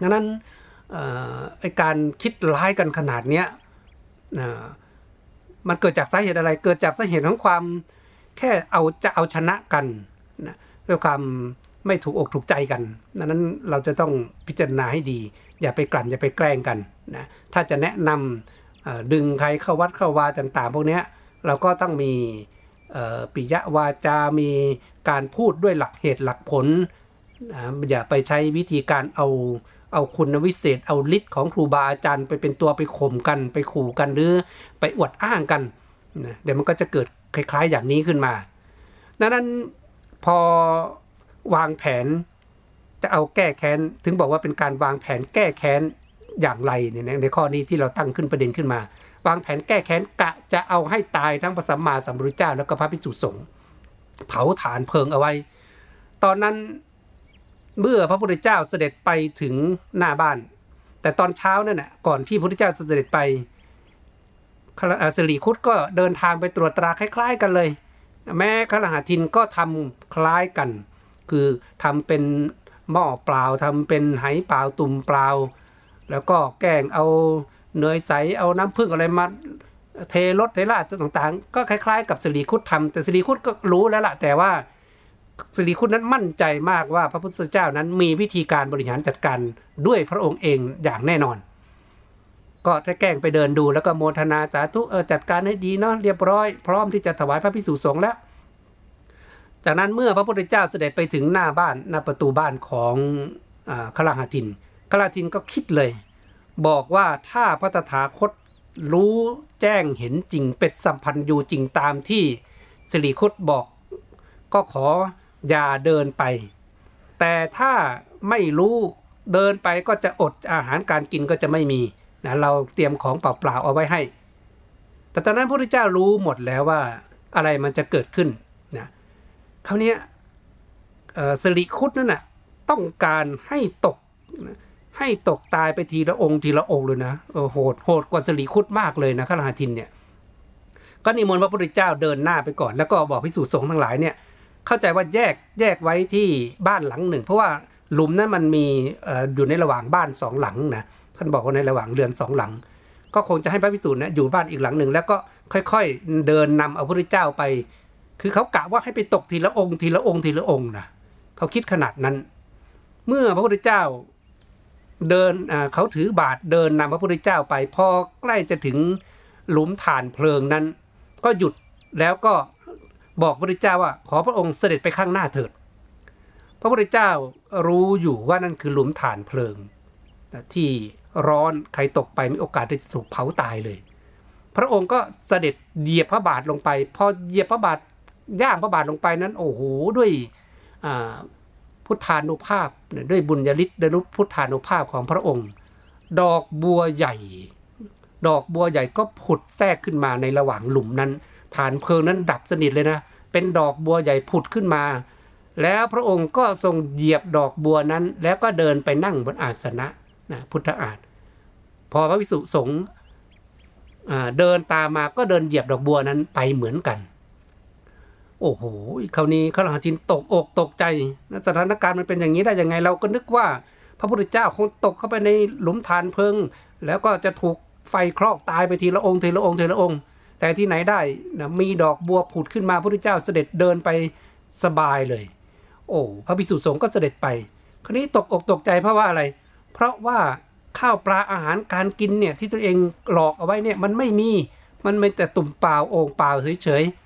ดังนั้นไอการคิดร้ายกันขนาดเนี้ยมันเกิดจากสาเหตุอะไร เกิดจากสาเหตุของความแค่เอาจะเอาชนะกันนะด้วยความไม่ถูกอกถูกใจกันดังนั้นเราจะต้องพิจารณาให้ดี อย่าไปกลั่นอย่าไปแกล้งกันนะถ้าจะแนะนำดึงใครเข้าวัดเข้าวาต่าง ๆ พวกนี้เราก็ต้องมี ปิยวาจา มีการพูดด้วยหลักเหตุหลักผล อย่าไปใช้วิธีการเอาเอาคุณวิเศษ เอาฤทธิ์ของครูบาอาจารย์ไปเป็นตัวไปข่มกันไปขู่กันหรือไปอวดอ้างกันนะเดี๋ยวมันก็จะเกิดคล้ายๆอย่างนี้ขึ้นมาดังนั้นพอวางแผนจะเอาแก้แค้น ถึงบอกว่าเป็นการวางแผนแก้แค้นอย่างไรเนี่ยในข้อนี้ที่เราตั้งขึ้นประเด็นขึ้นมา วางแผนแก้แค้นกะจะเอาให้ตายทั้งพระสัมมาสัมพุทธเจ้าแล้วก็พระภิกษุสงฆ์เผาฐานเพลิงเอาไว้ ตอนนั้นเมื่อพระพุทธเจ้าเสด็จไปถึงหน้าบ้าน แต่ตอนเช้านั่นแหะก่อนที่พระพุทธเจ้าเสด็จไปสิริคุตก็เดินทางไปตรวจตราคล้าย ๆ กันเลย แม้ขลหาทินก็ทำคล้ายกัน คือทำเป็นหม้อเปล่าทำเป็นไหเปล่าตุ่มเปล่า แล้วก็แกงเอา เนยใสเอาน้ำผึ้งอะไรมาเทรสเทราต่างๆ ก็คล้ายๆ กับสิริคุตทำแต่สิริคุตก็รู้แล้วล่ะแต่ว่าสิริคุตนั้นมั่นใจมากว่าพระพุทธเจ้านั้นมีวิธีการบริหารจัดการด้วยพระองค์เองอย่างแน่นอน ก็ถ้าแกล้งไปเดินดูแล้วก็โมทนาสาธุเออจัดการให้ดีเนาะเรียบร้อย พร้อมที่จะถวายพระพิสุสงฆ์แล้ว จากนั้นเมื่อพระพุทธเจ้าเสด็จไปถึงหน้าบ้านหน้าประตูบ้านของอคลาหาทินคลาทินก็คิดเลย บอกว่าถ้าพระตถาคตรู้แจ้งเห็นจริงเป็ดสัมพันธ์อยู่จริงตามที่สิริคุตบอก ก็ขออย่าเดินไป แต่ถ้าไม่รู้เดินไปก็จะอดอาหารการกินก็จะไม่มีนะเราเตรียมของเปล่าๆเอาไว้ให้ แต่ตอนนั้นพระพุทธเจ้ารู้หมดแล้วว่าอะไรมันจะเกิดขึ้นนะคราวนี้สิริคุตนั่นน่ะต้องการให้ตก ให้ตกตายไปทีละองค์ทีละองค์เลยนะโหดโหดกว่าสิริคุตมากเลยนะขลาทินเนี่ยก็นิมนต์พระพุทธเจ้าเดินหน้าไปก่อน แล้วก็บอกพิสูจน์สงฆ์ทั้งหลายเนี่ยเข้าใจว่าแยกแยกไว้ที่บ้านหลังหนึ่ง เพราะว่าหลุมนั้นมันมีอยู่ในระหว่างบ้านสองหลังนะท่านบอกว่าในระหว่างเรือนสองหลัง ก็คงจะให้พระพิสูจน์นะอยู่บ้านอีกหลังหนึ่ง แล้วก็ค่อยๆเดินนำเอาพระพุทธเจ้าไป คือเขากะว่าให้ไปตกทีละองค์ทีละองค์ทีละองค์นะเขาคิดขนาดนั้น เมื่อพระพุทธเจ้า เดินเขาถือบาทเดินนำพระพุทธเจ้าไป พอใกล้จะถึงหลุมฐานเพลิงนั้น ก็หยุดแล้วก็บอกพระพุทธเจ้าว่า ขอพระองค์เสด็จไปข้างหน้าเถิด พระพุทธเจ้ารู้อยู่ว่านั่นคือหลุมฐานเพลิง ที่ร้อนใครตกไปมีโอกาสที่จะถูกเผาตายเลย พระองค์ก็เสด็จเหยียบพระบาทลงไป พอเหยียบพระบาทย่างพระบาทลงไปนั้น โอ้โหด้วย พุทธานุภาพด้วยบุญญาลิศด้วยพุทธานุภาพของพระองค์ ดอกบัวใหญ่ ดอกบัวใหญ่ก็ผุดแทรกขึ้นมาในระหว่างหลุมนั้น ฐานเพลิงนั้นดับสนิทเลยนะ เป็นดอกบัวใหญ่ผุดขึ้นมา แล้วพระองค์ก็ทรงเหยียบดอกบัวนั้น แล้วก็เดินไปนั่งบนอาสนะนะพุทธอาฏพอพระวิสุสงฆ์เดินตามมาก็เดินเหยียบดอกบัวนั้นไปเหมือนกัน โอ้โหคราวนี้ข้าราชจินตกอกตกใจสถานการณ์มันเป็นอย่างนี้ได้ยังไงเราก็นึกว่า พระพุทธเจ้าคงตกเข้าไปในหลุมฐานเพลิง แล้วก็จะถูกไฟคลอกตายไปทีละองค์ทีละองค์ทีละองค์ แต่ที่ไหนได้นะมีดอกบัวผุดขึ้นมาพระพุทธเจ้าเสด็จเดินไปสบายเลย โอ้พระภิกษุสงฆ์ก็เสด็จไป คราวนี้ตกอกตกใจเพราะว่าอะไร เพราะว่าข้าวปลาอาหารการกินเนี่ยที่ตัวเองหลอกเอาไว้เนี่ยมันไม่มีมันเป็นแต่ตุ่มเปล่าโอ่งเปล่าเฉยๆ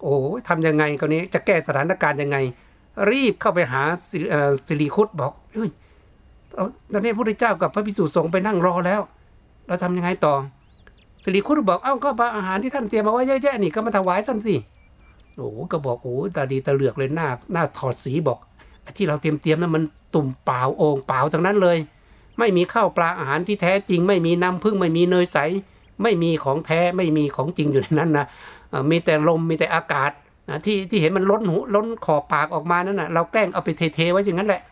โอ้ทำยังไงคราวนี้จะแก้สถานการณ์ยังไง รีบเข้าไปหาสิริคุตบอกเฮ้ยตอนนี้พระพุทธเจ้ากับพระภิกษุสงฆ์ไปนั่งรอแล้ว เราทำยังไงต่อสิริคุตบอกเอ้าก็อาหารที่ท่านเตรียมมาไว้เยอะแยะนี่ก็มาถวายท่านสิโอ้ก็บอกโอ้ตาดีตาเหลือกเลยหน้าหน้าถอดสีบอกที่เราเตรียมเตรียมนั้นมันตุ่มเปล่าโอ่งเปล่าทั้งนั้นเลย ไม่มีข้าวปลาอาหารที่แท้จริง ไม่มีน้ำพึ่งไม่มีเนยใส ไม่มีของแท้ไม่มีของจริงอยู่ในนั้นนะ มีแต่ลมมีแต่อากาศที่ที่เห็นมันล้นหูล้นขอบปากออกมานั่นนะเราแกล้งเอาไปเทๆไว้อย่างนั้นแหละ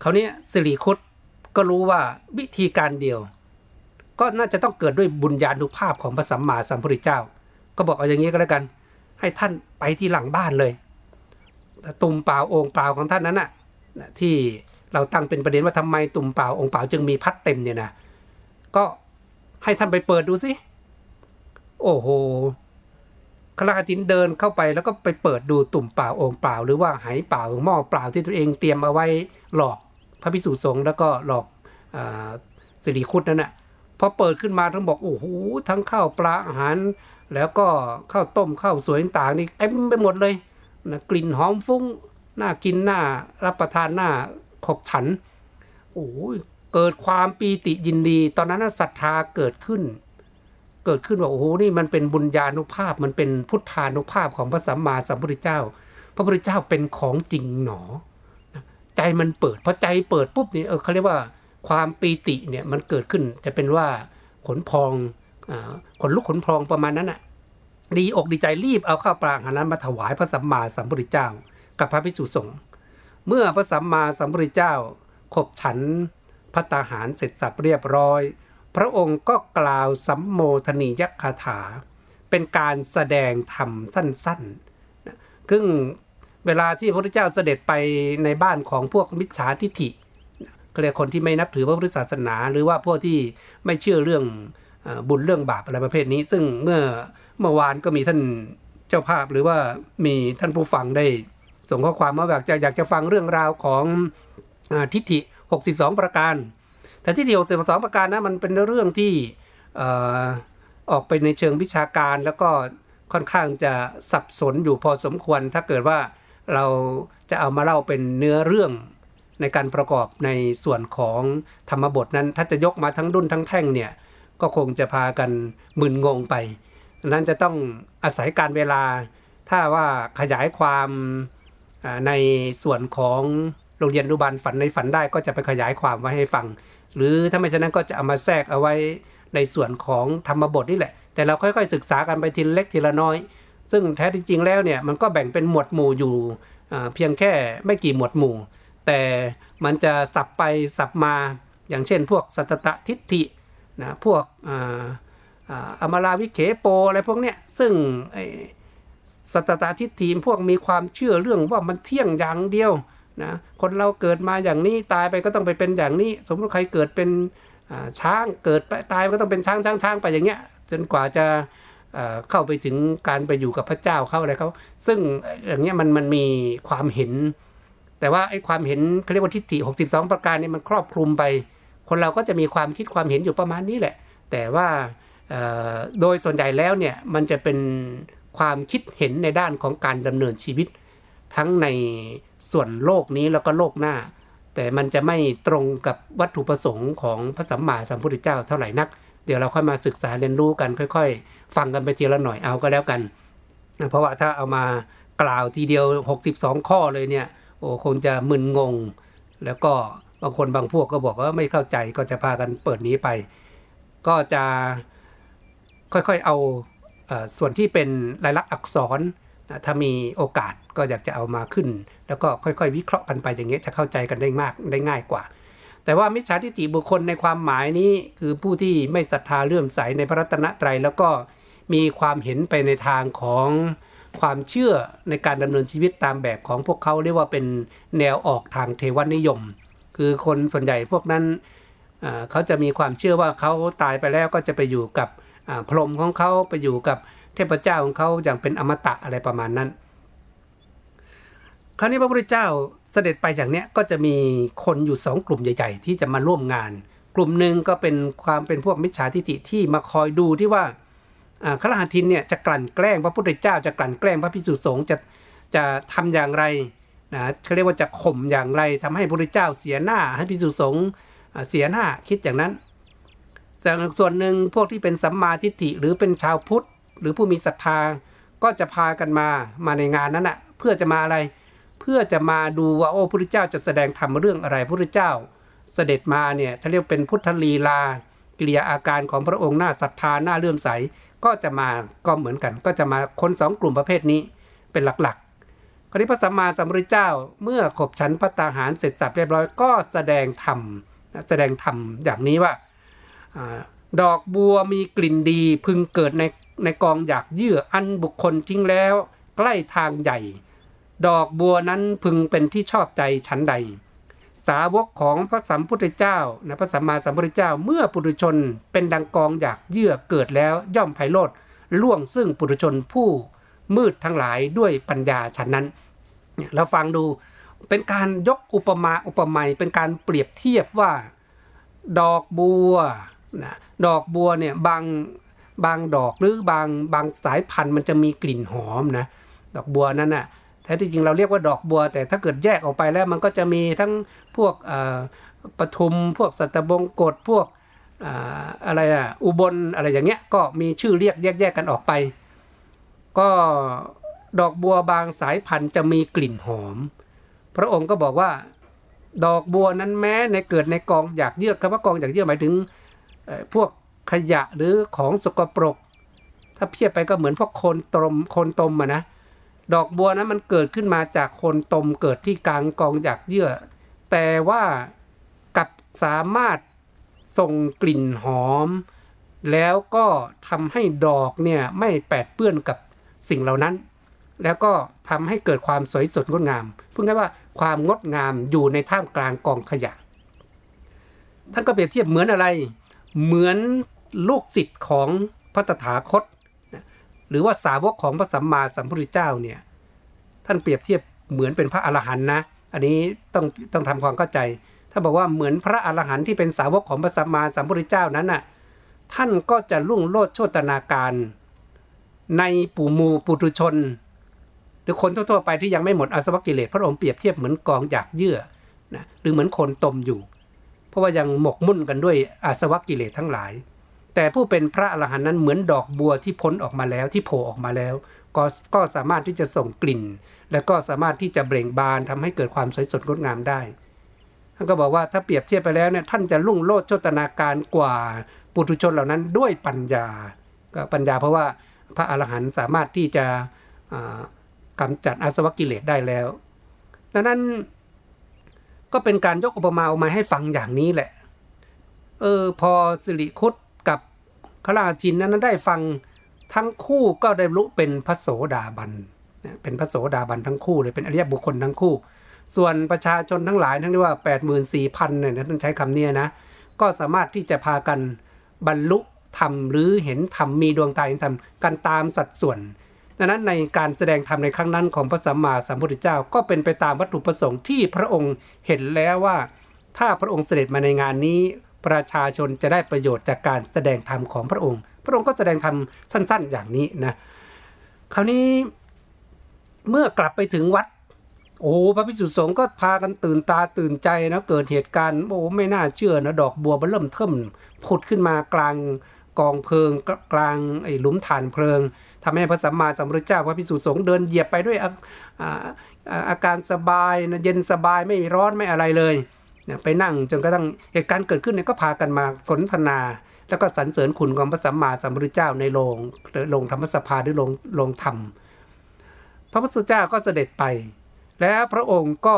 เคราวนี้สิริคุตก็รู้ว่าวิธีการเดียว ก็น่าจะต้องเกิดด้วยบุญญาณุภาพของพระสัมมาสัมพุทธเจ้า ก็บอกเอาอย่างนี้ก็แล้วกัน ให้ท่านไปที่หลังบ้านเลยตุ่มเปล่าองค์เปล่าของท่านนั้นน่ะที่เราตั้งเป็นประเด็นว่าทำไมตุ่มเปล่าองค์เปล่าจึงมีพัดเต็มเนี่ยนะก็ ให้ท่านไปเปิดดูสิ โอ้โหคราจินเดินเข้าไปแล้วก็ไปเปิดดูตุ่มเปล่าองเปล่า หรือว่าไหเปล่าหม้อเปล่าที่ตัวเองเตรียมเอาไว้หลอกพระพิสุสงฆ์แล้วก็หลอกอสิริคุตนั่นนะพอเปิดขึ้นมาทั้งบอกโอ้โหทั้งข้าวปลาอาหาร แล้วก็ข้าวต้มข้าวสวยต่างนี่เต็มไปหมดเลยนะกลิ่นหอมฟุ้งน่ากินน่ารับประทานน่าขบฉันโอ้ เกิดความปีติยินดี ตอนนั้นศรัทธาเกิดขึ้น เกิดขึ้นว่าโอ้โหนี่มันเป็นบุญญาณุภาพมันเป็นพุทธานุภาพของพระสัมมาสัมพุทธเจ้า พระพุทธเจ้าเป็นของจริงหนอ ใจมันเปิดพอใจเปิดปุ๊บนี่เออเขาเรียกว่าความปีติเนี่ยมันเกิดขึ้นจะเป็นว่าขนพองขนลุกขนพองประมาณนั้นอะดีอกดีใจรีบเอาข้าวปลาอาหารนั้นมาถวายพระสัมมาสัมพุทธเจ้า กับพระภิกษุสงฆ์เมื่อพระสัมมาสัมพุทธเจ้าขบฉัน พัตาหารเสร็จสับเรียบร้อย พระองค์ก็กล่าวสัมโมทนียคาถา เป็นการแสดงธรรมสั้นๆซึ่งเวลาที่พระพุทธเจ้าเสด็จไปในบ้านของพวกมิจฉาทิฐิเรียกคนที่ไม่นับถือพระพุทธศาสนา หรือว่าพวกที่ไม่เชื่อเรื่องบุญเรื่องบาปอะไรประเภทนี้ ซึ่งเมื่อเมื่อวานก็มีท่านเจ้าภาพหรือว่ามีท่านผู้ฟังได้ ส่งข้อความมาแบบจะอยากจะฟังเรื่องราวของทิฏฐิ 62 ประการ แต่ทิฏฐิ62ประการนะมันเป็นเรื่องที่ออกไปในเชิงวิชาการแล้วก็ค่อนข้างจะสับสนอยู่พอสมควร ถ้าเกิดว่าเราจะเอามาเล่าเป็นเนื้อเรื่องในการประกอบในส่วนของธรรมบทนั้น ถ้าจะยกมาทั้งดุนทั้งแท่งเนี่ยก็คงจะพากันมึนงงไป นั้นจะต้องอาศัยการเวลา ถ้าว่าขยายความในส่วนของ โรงเรียนรุบาลฝันในฝันได้ก็จะไปขยายความไว้ให้ฟัง หรือถ้าไม่ฉะนั้นก็จะเอามาแทรกเอาไว้ในส่วนของธรรมบทนี่แหละ แต่เราค่อยๆศึกษากันไปทีเล็กทีละน้อย ซึ่งแท้จริงแล้วเนี่ยมันก็แบ่งเป็นหมวดหมู่อยู่เพียงแค่ไม่กี่หมวดหมู่ แต่มันจะสับไปสับมาอย่างเช่น พวกสัตตะทิฏฐินะพวกอมาราวิเคโปอะไรพวกเนี้ยซึ่งสัตตาทิฏฐิพวกมีความเชื่อเรื่องว่ามันเที่ยงอย่างเดียว นะคนเราเกิดมาอย่างนี้ตายไปก็ต้องไปเป็นอย่างนี้ สมมติใครเกิดเป็นช้างเกิดไปตายก็ต้องเป็นช้างช้างช้างไปอย่างเงี้ยจนกว่าจะเข้าไปถึงการไปอยู่กับพระเจ้าเข้าอะไรเขาซึ่งอย่างเงี้ยมันมันมีความเห็น แต่ว่าไอ้ความเห็นเขาเรียกว่าทิฏฐิ62 ประการนี่มันครอบคลุมไป คนเราก็จะมีความคิดความเห็นอยู่ประมาณนี้แหละ แต่ว่าโดยส่วนใหญ่แล้วเนี่ยมันจะเป็นความคิดเห็นในด้านของการดำเนินชีวิต ทั้งใน ส่วนโลกนี้แล้วก็โลกหน้า แต่มันจะไม่ตรงกับวัตถุประสงค์ของพระสัมมาสัมพุทธเจ้าเท่าไหร่นัก เดี๋ยวเราค่อยมาศึกษาเรียนรู้กันค่อย ๆ ฟังกันไปทีละหน่อยเอาก็แล้วกันเพราะว่าถ้าเอามากล่าวทีเดียว 62 ข้อเลยเนี่ยโอ้คงจะมึนงง แล้วก็บางคนบางพวกก็บอกว่าไม่เข้าใจก็จะพากันเปิดนี้ไป ก็จะค่อยๆเอาส่วนที่เป็นลายลักษณ์อักษร ถ้ามีโอกาสก็อยากจะเอามาขึ้น แล้วก็ค่อยๆ วิเคราะห์กันไปอย่างเงี้ยจะเข้าใจกันได้มากได้ง่ายกว่า แต่ว่ามิจฉาทิฏฐิบุคคลในความหมายนี้ คือผู้ที่ไม่ศรัทธาเลื่อมใสในพระรัตนตรัยแล้วก็มีความเห็นไปในทางของความเชื่อในการดำเนินชีวิตตามแบบของพวกเขาเรียกว่าเป็นแนวออกทางเทวนิยม คือคนส่วนใหญ่พวกนั้นเขาจะมีความเชื่อว่าเขาตายไปแล้วก็จะไปอยู่กับพรหมของเขาไปอยู่กับ เทพเจ้าของเขาอย่างเป็นอมตะอะไรประมาณนั้น คราวนี้พระพุทธเจ้าเสด็จไปอย่างนี้ยก็จะมีคนอยู่สองกลุ่มใหญ่ ๆ ที่จะมาร่วมงาน กลุ่มหนึ่งก็เป็นความเป็นพวกมิจฉาทิฏฐิที่มาคอยดูที่ว่าขรหัทินเนี่ยจะกลั่นแกล้งพระพุทธเจ้าจะกลั่นแกล้งพระพิสุสงฆ์จะจะทำอย่างไรนะเขาเรียกว่าจะข่มอย่างไรทำให้พระพุทธเจ้าเสียหน้าให้พิสุสงฆ์เสียหน้าคิดอย่างนั้นแต่ส่วนหนึ่งพวกที่เป็นสัมมาทิฏฐิหรือเป็นชาวพุทธ หรือผู้มีศรัทธาก็จะพากันมามาในงานนั้นอะเพื่อจะมาอะไร เพื่อจะมาดูว่าโอ้พระพุทธเจ้าจะแสดงธรรมเรื่องอะไรพระพุทธเจ้า เสด็จมาเนี่ยถ้าเรียกเป็นพุทธลีลา กิริยาอาการของพระองค์หน้าศรัทธาหน้าเลื่อมใสก็จะมาก็เหมือนกัน ก็จะมาคนสองกลุ่มประเภทนี้เป็นหลักๆ คราวนี้พระสัมมาสัมพุทธเจ้าเมื่อขบฉันพระตาหารเสร็จสับเรียบร้อยก็แสดงธรรมแสดงธรรมอย่างนี้ว่าดอกบัวมีกลิ่นดีพึงเกิดใน ในกองอยากเยื่ออันบุคคลทิ้งแล้ว ใกล้ทางใหญ่ ดอกบัวนั้นพึงเป็นที่ชอบใจฉันใด สาวกของพระสัมพุทธเจ้านะพระสัมมาสัมพุทธเจ้าเมื่อปุถุชน เป็นดังกองอยากเยื่อเกิดแล้วย่อมไพโรธล่วงซึ่งปุถุชนผู้มืดทั้งหลายด้วยปัญญาฉันนั้นเราฟังดูเป็นการยกอุปมาอุปไมยเป็นการเปรียบเทียบว่า ดอกบัวนะดอกบัวเนี่ยบาง บางดอกหรือบางบางสายพันธุ์มันจะมีกลิ่นหอมนะ ดอกบัวนั้นนะ่ะแท้ที่จริงเราเรียกว่าดอกบัว แต่ถ้าเกิดแยกออกไปแล้วมันก็จะมีทั้งพวกปทุมพวกสัตบงกฎพวกอะไรอะอุบลอะไรอย่างเงี้ยก็มีชื่อเรียกแยกๆกันออกไป ก็ดอกบัวบางสายพันธุ์จะมีกลิ่นหอม พระองค์ก็บอกว่าดอกบัวนั้นแม้ในเกิดในกองอยากเยือกคำว่ากองอยากเยือกหมายถึงพวก ขยะหรือของสกปรก ถ้าเพียบไปก็เหมือนพวกโคนตมโคนตมอะนะดอกบัวนั้นมันเกิดขึ้นมาจากโคนตมเกิดที่กลางกองอยากเยื่อ แต่ว่ากับสามารถส่งกลิ่นหอม แล้วก็ทำให้ดอกเนี่ยไม่แปดเปื้อนกับสิ่งเหล่านั้น แล้วก็ทำให้เกิดความสวยสดงดงามพูดง่ายว่าความงดงามอยู่ในท่ามกลางกองขยะ ท่านก็เปรียบเทียบเหมือนอะไร เหมือน ลูกศิษย์ของพระตถาคต หรือว่าสาวกของพระสัมมาสัมพุทธเจ้าเนี่ยท่านเปรียบเทียบเหมือนเป็นพระอรหันต์นะ อันนี้ต้องต้องทำความเข้าใจถ้าบอกว่าเหมือนพระอรหันต์ที่เป็นสาวกของพระสัมมาสัมพุทธเจ้านั้นน่ะท่านก็จะลุ่งโลดโชตนาการ ในปู่มูปุถุชน หรือคนทั่วๆไปที่ยังไม่หมดอาสวะกิเลสพระองค์เปรียบเทียบเหมือนกองหยากเยื่อนะหรือเหมือนคนตมอยู่ เพราะว่ายังหมกมุ่นกันด้วยอาสวะกิเลสทั้งหลาย แต่ผู้เป็นพระอรหันต์นั้นเหมือนดอกบัวที่พ้นออกมาแล้วที่โผล่ออกมาแล้ว ก็ก็สามารถที่จะส่งกลิ่น และก็สามารถที่จะเบ่งบานทำให้เกิดความสวยสดงดงามได้ท่านก็บอกว่าถ้าเปรียบเทียบไปแล้วเนี่ยท่านจะลุ่งโลดโชตนาการกว่าปุถุชนเหล่านั้นด้วยปัญญาก็ปัญญาเพราะว่าพระอรหันต์สามารถที่จะกำจัดอาสวะกิเลสได้แล้ว ดังนั้นก็เป็นการยกอุปมาออกมาให้ฟังอย่างนี้แหละ เออพอสิริคุต ขราชินนั้นได้ฟังทั้งคู่ก็ได้รู้เป็นพระโสดาบันเป็นพระโสดาบันทั้งคู่เลยเป็นอริยบุคคลทั้งคู่ ส่วนประชาชนทั้งหลายทั้งที่ว่า 8 4 0 0 0เนี่ยท่านใช้คำนี้นะ ก็สามารถที่จะพากันบรรลุธรรมหรือเห็นธรรมมีดวงตาเห็นธรรมกันตามสัดส่วนดังนั้นในการแสดงธรรมในครั้งนั้นของพระสัมมาสัมพุทธเจ้าก็เป็นไปตามวัตถุประสงค์ที่พระองค์เห็นแล้วว่า ถ้าพระองค์เสด็จมาในงานนี้ ประชาชนจะได้ประโยชน์จากการแสดงธรรมของพระองค์ พระองค์ก็แสดงธรรมสั้น ๆ อย่างนี้นะคราวนี้เมื่อกลับไปถึงวัด โอ้พระภิกษุสงฆ์ก็พากันตื่นตาตื่นใจนะเกิดเหตุการณ์โอ้ไม่น่าเชื่อนะดอกบัวมันเริ่มเทิมผุดขึ้นมากลางกองเพลิงกลางไอ้หลุมฐานเพลิงทำให้พระสัมมาสัมพุทธเจ้าพระภิกษุสงฆ์เดินเหยียบไปด้วยอาอาอาการสบายนะเย็นสบายไม่ร้อนไม่อะไรเลย ไปนั่งจนกระทั่งเหตุการณ์เกิดขึ้นเนี่ยก็พากันมาสนทนา แล้วก็สรรเสริญคุณของพระสัมมาสัมพุทธเจ้าในโรงโรงธรรมสภาหรือโรงโรงธรรม พระพุทธเจ้าก็เสด็จไป แล้วพระองค์ก็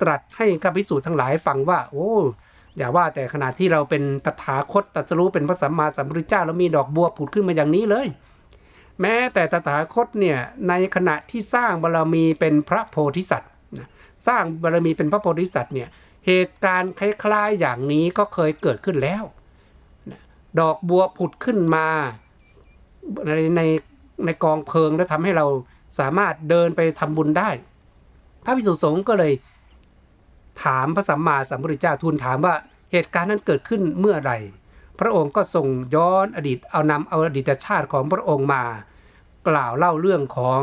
ตรัสให้ข้าพิสูจน์ทั้งหลายฟังว่า โอ้อย่าว่าแต่ขณะที่เราเป็นตถาคตตรัสรู้เป็นพระสัมมาสัมพุทธเจ้าแล้วมีดอกบัวผุดขึ้นมาอย่างนี้เลย แม้แต่ตถาคตเนี่ยในขณะที่สร้างบารมีเป็นพระโพธิสัตว์สร้างบารมีเป็นพระโพธิสัตว์เนี่ย เหตุการณ์คล้ายๆอย่างนี้ก็เคยเกิดขึ้นแล้ว ดอกบัวผุดขึ้นมาในในในกองเพลิงแล้วทำให้เราสามารถเดินไปทำบุญได้ พระพิสุสงฆ์ก็เลยถามพระสัมมาสัมพุทธเจ้าทูลถามว่าเหตุการณ์นั้นเกิดขึ้นเมื่อไรพระองค์ก็ทรงย้อนอดีตเอานำเอาอดีตชาติของพระองค์มา กล่าวเล่าเรื่องของ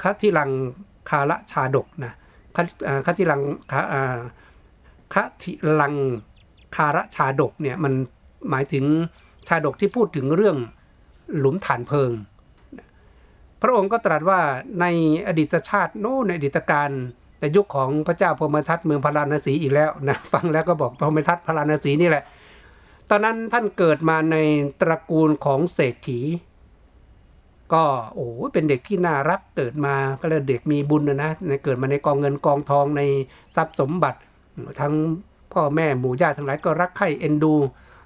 คัติลังคาระชาดกนะ คติลังคติลังคาระชาดกเนี่ยมันหมายถึงชาดกที่พูดถึงเรื่องหลุมฐานเพลิง พระองค์ก็ตรัสว่าในอดีตชาติโน้ในอดีตการแต่ยุคของพระเจ้าพมทัตเมืองพาราณสีอีกแล้วนะฟังแล้วก็บอกพมทัตพาราณสีนี่แหละ ตอนนั้นท่านเกิดมาในตระกูลของเศรษฐี ก็โอ้เป็นเด็กที่น่ารักเกิดมาก็เลยเด็กมีบุญนะนะเกิดมาในกองเงินกองทองในทรัพย์สมบัติ ทั้งพ่อแม่หมู่ญาติทั้งหลายก็รักใคร่เอ็นดู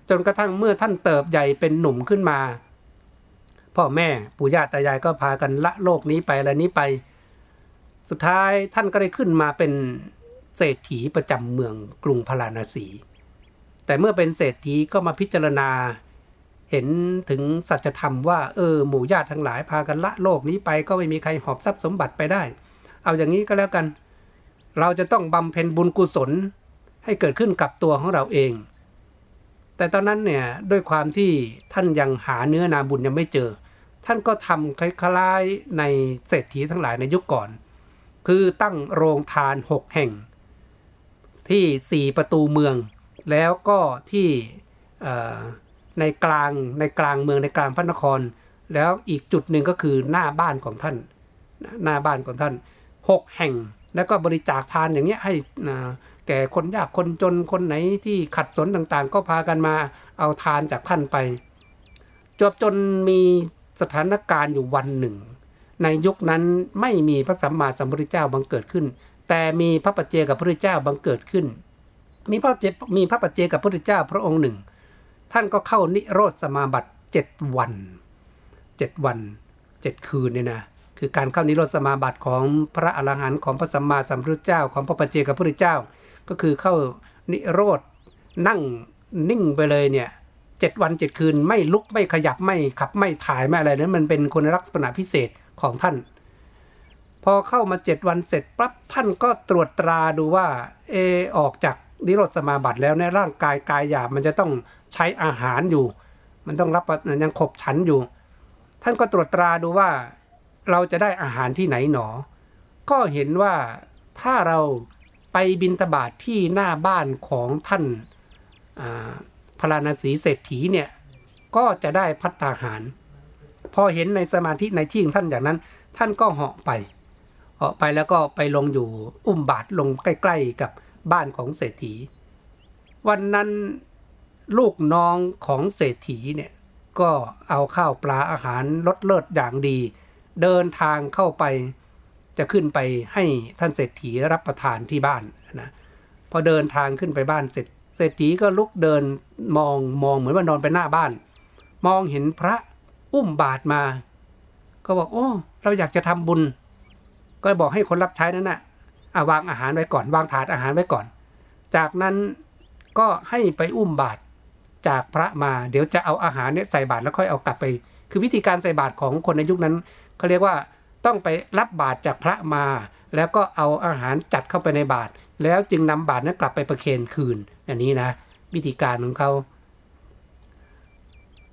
จนกระทั่งเมื่อท่านเติบใหญ่เป็นหนุ่มขึ้นมา พ่อแม่ปู่ย่าตายายก็พากันละโลกนี้ไปอะนี้ไป สุดท้ายท่านก็ได้ขึ้นมาเป็นเศรษฐีประจำเมืองกรุงพาราณสี แต่เมื่อเป็นเศรษฐีก็มาพิจารณา เห็นถึงสัจธรรมว่าเออหมู่ญาติทั้งหลายพากันละโลกนี้ไปก็ไม่มีใครหอบทรัพย์สมบัติไปได้ เอาอย่างนี้ก็แล้วกัน เราจะต้องบำเพ็ญบุญกุศลให้เกิดขึ้นกับตัวของเราเอง แต่ตอนนั้นเนี่ยด้วยความที่ท่านยังหาเนื้อนาบุญยังไม่เจอ ท่านก็ทำคล้ายๆในเศรษฐีทั้งหลายในยุคก่อน คือตั้งโรงทาน6แห่ง ที่4ประตูเมือง แล้วก็ที่ ในกลางในกลางเมืองในกลางพระนคร แล้วอีกจุดหนึ่งก็คือหน้าบ้านของท่าน หน้าบ้านของท่าน 6 แห่งแล้วก็บริจาคทานอย่างเงี้ยให้แก่คนยากคนจนคนไหนที่ขัดสนต่างๆ ก็พากันมาเอาทานจากท่านไป จบจนมีสถานการณ์อยู่วันหนึ่ง ในยุคนั้นไม่มีพระสัมมาสัมพุทธเจ้าบังเกิดขึ้น แต่มีพระปัจเจกับพระพุทธเจ้าบังเกิดขึ้น มีพระเจมีพระปัจเจกับพระพุทธเจ้าพระองค์หนึ่ง ท่านก็เข้านิโรธสมาบัติเจ็ดวันเจ็ดวันเจ็ดคืนเนี่ยนะคือการเข้านิโรธสมาบัติของพระอรหันต์ของพระสัมมาสัมพุทธเจ้า ของพระปัจเจกพุทธเจ้า ก็คือเข้านิโรธนั่งนิ่งไปเลยเนี่ยเจ็ดวันเจ็ดคืนไม่ลุกไม่ขยับไม่ขับไม่ถ่ายไม่อะไรนั้นมันเป็นคุณลักษณะพิเศษของท่าน พอเข้ามาเจ็ดวันเสร็จปั๊บท่านก็ตรวจตราดูว่าเออออกจากนิโรธสมาบัติแล้วในร่างกายกายหยาบมันจะต้อง ใช้อาหารอยู่ มันต้องรับยังขบฉันอยู่ ท่านก็ตรวจตราดูว่าเราจะได้อาหารที่ไหนหนอ ก็เห็นว่าถ้าเราไปบินตบาทที่หน้าบ้านของท่านพระนาสีเศรษฐีเนี่ยก็จะได้พัตตาหาร พอเห็นในสมาธิในที่ของท่านอย่างนั้น ท่านก็เหาะไปเหาะไปแล้วก็ไปลงอยู่อุ้มบาทลงใกล้ ๆกับบ้านของเศรษฐี วันนั้น ลูกน้องของเศรษฐีเนี่ยก็เอาข้าวปลาอาหารลดเลิศอย่างดี เดินทางเข้าไปจะขึ้นไปให้ท่านเศรษฐีรับประทานที่บ้านนะพอเดินทางขึ้นไปบ้านเสร็จ เศรษฐีก็ลุกเดินมองมองเหมือนว่านอนไปหน้าบ้าน มองเห็นพระอุ้มบาทมา ก็บอกโอ้เราอยากจะทำบุญ ก็บอกให้คนรับใช้นั้นนะ่ะอาวางอาหารไว้ก่อนวางถาดอาหารไว้ก่อน จากนั้นก็ให้ไปอุ้มบาท จากพระมาเดี๋ยวจะเอาอาหารเนี่ยใส่บาตรแล้วค่อยเอากลับไป คือวิธีการใส่บาตรของคนในยุคนั้นเขาเรียกว่าต้องไปรับบาตรจากพระมา แล้วก็เอาอาหารจัดเข้าไปในบาตรแล้วจึงนำบาตรนั้นกลับไปประเคนคืนอย่างนี้นะ วิธีการของเขา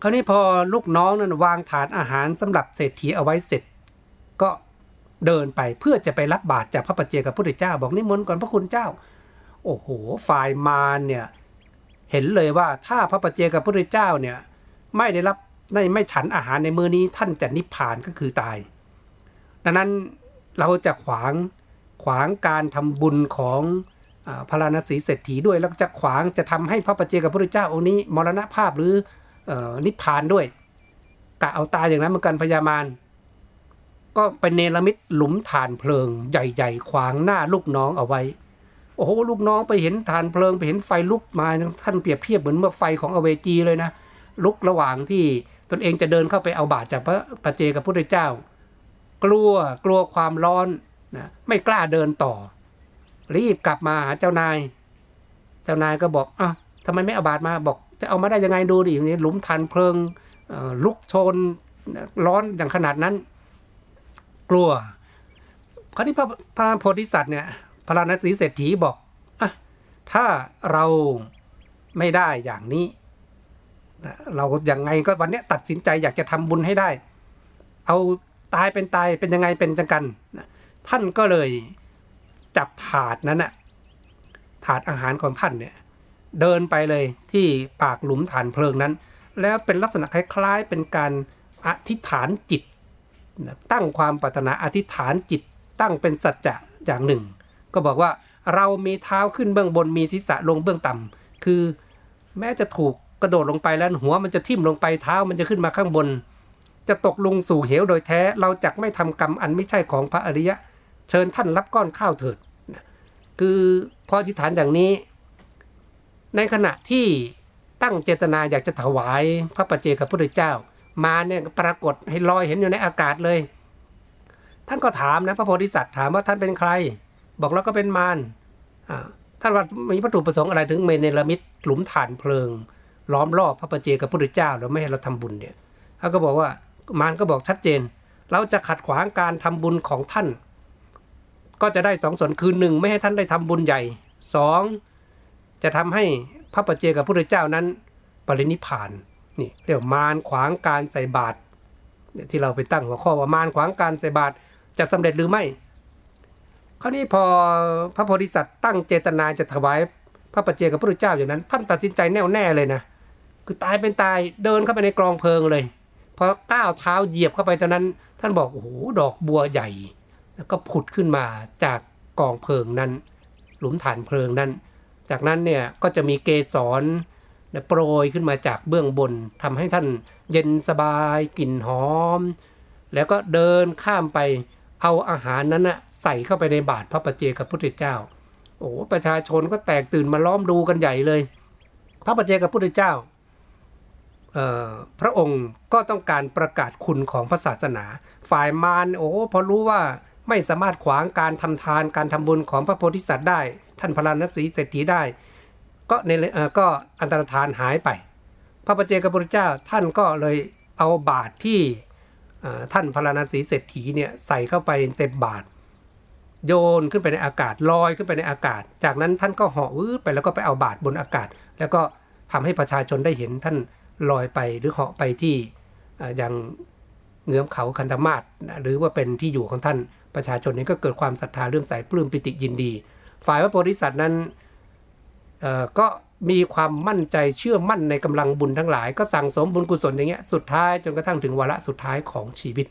คราวนี้พอลูกน้องนั้นวางถาดอาหารสำหรับเศรษฐีเอาไว้เสร็จ ก็เดินไปเพื่อจะไปรับบาตรจากพระปัจเจกับพระพุทธเจ้า บอกนิมนต์ก่อนพระคุณเจ้า โอ้โหฝ่ายมารเนี่ย เห็นเลยว่าถ้าพระปัจเจกับพระพุทธเจ้าเนี่ยไม่ได้รับไม่ไม่ฉันอาหารในมือนี้ท่านจะนิพพานก็คือตาย ดังนั้นเราจะขวางขวางการทำบุญของพระราณสีเศรษฐีด้วยแล้วจะขวางจะทำให้พระปัจเจกับพระพุทธเจ้าองค์นี้ มรณภาพหรือนิพพานด้วยกะเอาตายอย่างนั้นเหมือนกันพญามารก็เป็นเนรมิตหลุมฐานเพลิงใหญ่ ๆ ขวางหน้าลูกน้องเอาไว้ โอ้โหลูกน้องไปเห็นฐานเพลิงไปเห็นไฟลุกมาท่านเปรียบเทียบเหมือนเมื่อไฟของอเวจีเลยนะ ลุกระหว่างที่ตนเองจะเดินเข้าไปเอาบาตรจากพระปเจกับพระพุทธเจ้า กลัวกลัวความร้อนนะไม่กล้าเดินต่อ รีบกลับมาหาเจ้านาย เจ้านายก็บอกอ้าวทำไมไม่เอาบาดมาบอก จะเอามาได้ยังไงดูดิอย่างนี้หลุมทันเพลิงลุกโชนร้อนอย่างขนาดนั้น กลัวคราวนี้พระพระโพธิสัตว์เนี่ย พระนศีเศรษฐีบอกอะถ้าเราไม่ได้อย่างนี้เราอย่างไงก็วันนี้ตัดสินใจอยากจะทำบุญให้ได้ เอาตายเป็นตายเป็นยังไงเป็นจังกันท่านก็เลยจับถาดนั้นอะถาดอาหารของท่านเนี่ยเดินไปเลยที่ปากหลุมฐานเพลิงนั้น แล้วเป็นลักษณะคล้ายๆ เป็นการอธิษฐานจิต ตั้งความปรารถนาอธิษฐานจิตตั้งเป็นสัจจะอย่างหนึ่ง ก็บอกว่าเรามีเท้าขึ้นเบื้องบนมีศีรษะลงเบื้องต่ำคือแม้จะถูกกระโดดลงไปแล้วหัวมันจะทิ่มลงไปเท้ามันจะขึ้นมาข้างบน จะตกลงสู่เหวโดยแท้เราจักไม่ทำกรรมอันไม่ใช่ของพระอริยะ เชิญท่านรับก้อนข้าวเถิดคือพออธิษฐานอย่างนี้ ในขณะที่ตั้งเจตนาอยากจะถวายพระปัจเจกับพระพุทธเจ้า มาเนี่ยปรากฏให้ลอยเห็นอยู่ในอากาศเลย ท่านก็ถามนะพระโพธิสัตว์ถามว่าท่านเป็นใคร บอกแล้วก็เป็นมารท่านว่ามีวัตถุประสงค์อะไรถึงเมเนลมิตหลุมฐานเพลิง ล้อมรอบพระปัจเจกับพระพุทธเจ้าแล้วไม่ให้เราทำบุญเนี่ยเขาก็บอกว่ามารก็บอกชัดเจน เราจะขัดขวางการทำบุญของท่าน ก็จะได้สองส่วนคือหนึ่งไม่ให้ท่านได้ทำบุญใหญ่สองจะทำให้พระปัจเจกับพระพุทธเจ้านั้นปรินิพานนี่เรียกมารขวางการใส่บาตรที่เราไปตั้งหัวข้อว่ามารขวางการใส่บาตรจะสำเร็จหรือไม่ ราวนี้พอพระโพธิสัตว์ตั้งเจตนาจะถวายพระปัจเจกับพระพุทธเจ้าอย่างนั้น ท่านตัดสินใจแน่วแน่เลยนะคือตายเป็นตายเดินเข้าไปในกรองเพลิงเลยพอก้าวเท้าเหยียบเข้าไปตอนนั้น ท่านบอกโอ้โหดอกบัวใหญ่ แล้วก็ผุดขึ้นมาจากกองเพลิงนั้น หลุมฐานเพลิงนั้น จากนั้นเนี่ยก็จะมีเกสรโปรยขึ้นมาจากเบื้องบนทำให้ท่านเย็นสบายกลิ่นหอม แล้วก็เดินข้ามไปเอาอาหารนั้นนะ ใส่เข้าไปในบาตรพระปเจกับพุทธเจ้า โอ้ประชาชนก็แตกตื่นมาล้อมดูกันใหญ่เลย พระปเจกับพุทธเจ้าพระองค์ก็ต้องการประกาศคุณของพระศาสนา ฝ่ายมารโอ้พอรู้ว่าไม่สามารถขวางการทำทานการทำบุญของพระโพธิสัตว์ได้ ท่านพระนศีเศรษฐีได้ ก็ในก็อันตรธานหายไป พระปเจกพุทธเจ้าท่านก็เลยเอาบาตรที่ท่านพระนศีเศรษฐีเนี่ยใส่เข้าไปเต็มบาตร โยนขึ้นไปในอากาศลอยขึ้นไปในอากาศ จากนั้นท่านก็เหาะวื้อไปแล้วก็ไปเอาบาตรบนอากาศ แล้วก็ทำให้ประชาชนได้เห็นท่านลอยไปหรือเหาะไปที่อย่างเงื้อมเขาคันธมาศหรือว่าเป็นที่อยู่ของท่านประชาชนนี้ก็เกิดความศรัทธาเรื่มใสปลื้มปิติยินดี ฝ่ายพระโพธิสัตว์นั้นก็มีความมั่นใจเชื่อมั่นในกำลังบุญทั้งหลาย ก็สั่งสมบุญกุศลอย่างเงี้ยสุดท้ายจนกระทั่งถึงวาระสุดท้ายของชีวิต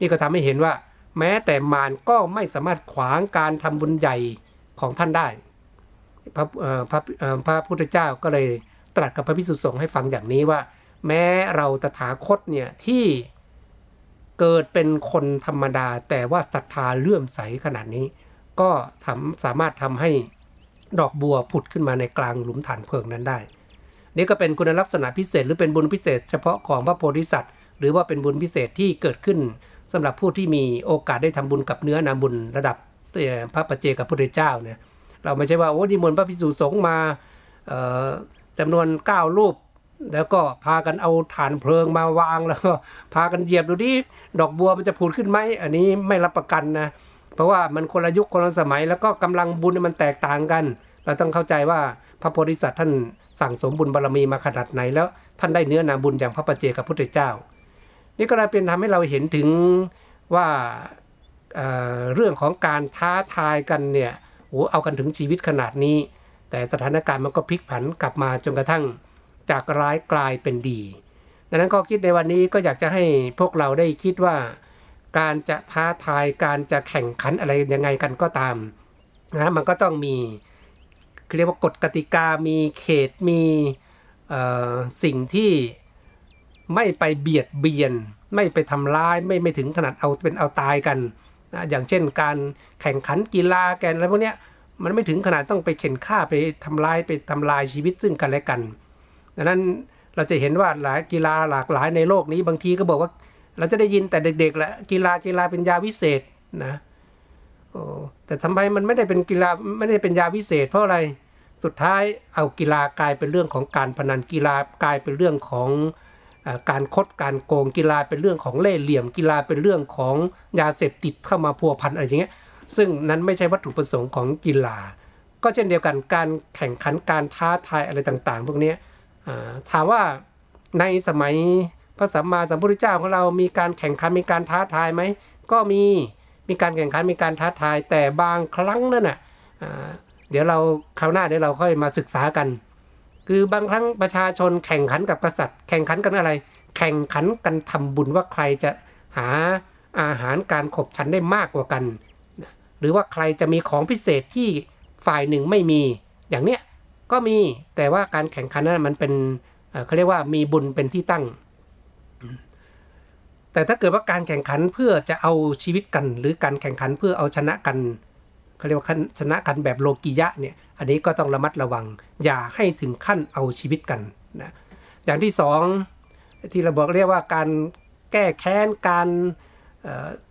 นี่ก็ทำให้เห็นว่า แม้แต่มารก็ไม่สามารถขวางการทำบุญใหญ่ของท่านได้ พระพระพระพุทธเจ้าก็เลยตรัสกับพระพิสุสงฆ์ให้ฟังอย่างนี้ว่า แม้เราตถาคตเนี่ยที่เกิดเป็นคนธรรมดา แต่ว่าศรัทธาเลื่อมใสขนาดนี้ ก็ทำสามารถทำให้ดอกบัวผุดขึ้นมาในกลางหลุมฐานเพลิงนั้นได้ นี่ก็เป็นคุณลักษณะพิเศษ หรือเป็นบุญพิเศษ เฉพาะของพระโพธิสัตว์ หรือว่าเป็นบุญพิเศษที่เกิดขึ้น สำหรับผู้ที่มีโอกาสได้ทำบุญกับเนื้อนาบุญระดับพระปเจกับพระพุทธเจ้าเนี่ยเราไม่ใช่ว่าโอ้ดีมนพระพิสุสงฆ์มาจำนวน 9 รูป แล้วก็พากันเอาฐานเพลิงมาวางแล้วก็พากันเหยียบดูดิดอกบัวมันจะผุดขึ้นไหมอันนี้ไม่รับประกันนะเพราะว่ามันคนละยุคคนละสมัย แล้วก็กำลังบุญมันแตกต่างกัน เราต้องเข้าใจว่าพระโพธิสัตว์ท่านสั่งสมบุญบารรมีมาขนาดไหนแล้ว ท่านได้เนื้อนาบุญอย่างพระปัจเจกับพระพุทธเจ้า นี่ก็เลยเป็นทำให้เราเห็นถึงว่าเเรื่องของการท้าทายกันเนี่ยโอ้เอากันถึงชีวิตขนาดนี้ แต่สถานการณ์มันก็พลิกผันกลับมาจนกระทั่งจากร้ายกลายเป็นดี ดังนั้นก็คิดในวันนี้ก็อยากจะให้พวกเราได้คิดว่า การจะท้าทายการจะแข่งขันอะไรยังไงกันก็ตามนะมันก็ต้องมีเรียกว่ากฎกติกามีเขตมีสิ่งที่ ไม่ไปเบียดเบียน ไม่ไปทำร้ายไม่ไม่ถึงขนาดเอาเป็นเอาตายกันนะอย่างเช่นการแข่งขันกีฬาแกนอะไรพวกเนี้ยมันไม่ถึงขนาดต้องไปเข็นฆ่าไปทำลายไปทำลายชีวิตซึ่งกันและกันดังนั้นเราจะเห็นว่าหลายกีฬาหลากหลายในโลกนี้บางทีก็บอกว่าเราจะได้ยินแต่เด็กๆแหละกีฬากีฬาเป็นยาวิเศษนะโอ้แต่ทำไมมันไม่ได้เป็นกีฬาไม่ได้เป็นยาวิเศษ เพราะอะไรสุดท้ายเอากีฬากลายเป็นเรื่องของการพนันกีฬากลายเป็นเรื่องของ การคดการโกงกีฬาเป็นเรื่องของเล่ห์เหลี่ยมกีฬาเป็นเรื่องของยาเสพติดเข้ามาพัวพันอะไรอย่างเงี้ยซึ่งนั้นไม่ใช่วัตถุประสงค์ของกีฬา ก็เช่นเดียวกันการแข่งขันการท้าทายอะไรต่างๆ พวกนี้ถามว่าในสมัยพระสัมมาสัมพุทธเจ้าของเรามีการแข่งขันมีการท้าทายไหมก็มีมีการแข่งขันมีการท้าทายแต่บางครั้งนั่นน่ะเดี๋ยวเราคราวหน้าเดี๋ยวเราค่อยมาศึกษากัน คือบางครั้งประชาชนแข่งขันกับกษัตริย์ แข่งขันกันอะไร แข่งขันกันทำบุญว่าใครจะหาอาหารการขบฉันได้มากกว่ากัน หรือว่าใครจะมีของพิเศษที่ฝ่ายหนึ่งไม่มี อย่างเนี้ยก็มีแต่ว่าการแข่งขันนั้นมันเป็นเขาเรียกว่ามีบุญเป็นที่ตั้ง แต่ถ้าเกิดว่าการแข่งขันเพื่อจะเอาชีวิตกัน หรือการแข่งขันเพื่อเอาชนะกันเขาเรียกว่าชนะกันแบบโลกิยะเนี่ย อันนี้ก็ต้องระมัดระวัง อย่าให้ถึงขั้นเอาชีวิตกันนะอย่างที่สองที่เราบอกเรียกว่าการแก้แค้นการ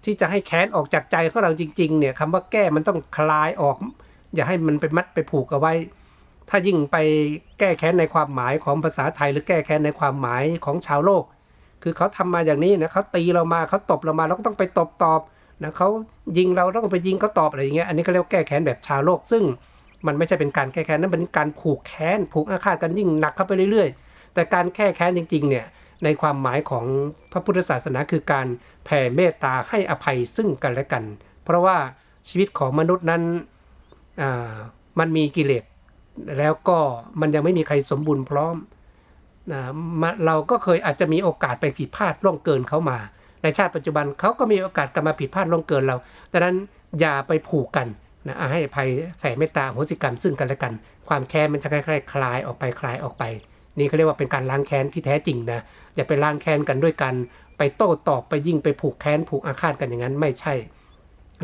ที่จะให้แค้นออกจากใจของเราจริงๆเนี่ยคำว่าแก้มันต้องคลายออก อย่าให้มันไปมัดไปผูกเอาไว้ ถ้ายิ่งไปแก้แค้นในความหมายของภาษาไทย หรือแก้แค้นในความหมายของชาวโลก คือเขาทำมาอย่างนี้นะเขาตีเรามาเขาตบเรามาเราก็ต้องไปตบตอบนะเขายิงเราต้องไปยิงเขาตอบอะไรอย่างเงี้ยอันนี้เขาเรียกแก้แค้นแบบชาวโลกซึ่ง มันไม่ใช่เป็นการแก้แค้นนั่นเป็นการผูกแค้นผูกอาฆาตกันยิ่งหนักเข้าไปเรื่อยๆ แต่การแก้แค้นจริงๆเนี่ยในความหมายของพระพุทธศาสนาคือการแผ่เมตตาให้อภัยซึ่งกันและกัน เพราะว่าชีวิตของมนุษย์นั้นมันมีกิเลสแล้วก็มันยังไม่มีใครสมบูรณ์พร้อมนะเราก็เคยอาจจะมีโอกาสไปผิดพลาดล่วงเกินเขามา ในชาติปัจจุบันเขาก็มีโอกาสกลับมาผิดพลาดล่วงเกินเราดังนั้นอย่าไปผูกกัน นะให้ภัยแผ่เมตตาโหสิกรรมซึ่งกันและกัน ความแค้นมันจะคล้ายๆคลายออกไปคลายออกไป นี่เขาเรียกว่าเป็นการล้างแค้นที่แท้จริงนะอย่าไปล้างแค้นกันด้วยกัน ไปโต้ตอบไปยิ่งไปผูกแค้นผูกอาฆาตกันอย่างนั้นไม่ใช่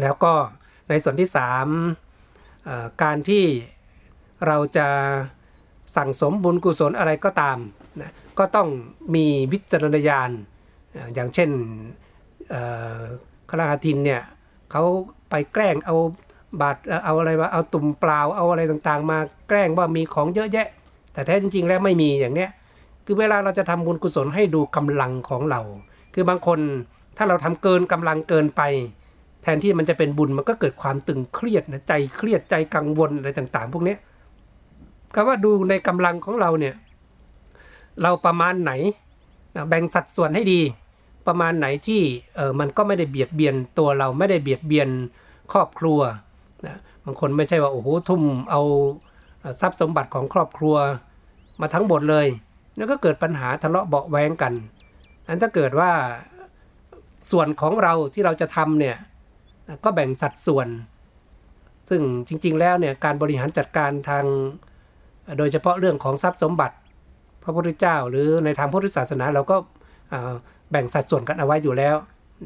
แล้วก็ในส่วนที่3การที่เราจะสั่งสมบุญกุศลอะไรก็ตามนะก็ต้องมีวิจารณญาณอย่างเช่นคราทินเนี่ยเขาไปแกล้งเอา บาดเอาอะไรมาเอาตุ่มเปล่าเอาอะไรต่างๆ มาแกล้งว่ามีของเยอะแยะ แต่แท้จริง ๆ แล้วไม่มีอย่างเนี้ยคือเวลาเราจะทำบุญกุศลให้ดูกำลังของเรา คือบางคนถ้าเราทำเกินกำลังเกินไป แทนที่มันจะเป็นบุญมันก็เกิดความตึงเครียดนะใจเครียดใจกังวลอะไรต่าง ๆ พวกนี้ก็ว่าดูในกำลังของเราเนี่ยเราประมาณไหนแบ่งสัดส่วนให้ดี ประมาณไหนที่เออมันก็ไม่ได้เบียดเบียนตัวเราไม่ได้เบียดเบียนครอบครัว นะบางคนไม่ใช่ว่าโอ้โหทุ่มเอาทรัพย์สมบัติของครอบครัวมาทั้งหมดเลย แล้วก็เกิดปัญหาทะเลาะเบาแวงกันอันถ้าเกิดว่าส่วนของเราที่เราจะทำเนี่ยก็แบ่งสัดส่วน ซึ่งจริง ๆ แล้วเนี่ยการบริหารจัดการทางโดยเฉพาะเรื่องของทรัพย์สมบัติ พระพุทธเจ้า หรือในทางพุทธศาสนาเราก็แบ่งสัดส่วนกันเอาไว้อยู่แล้ว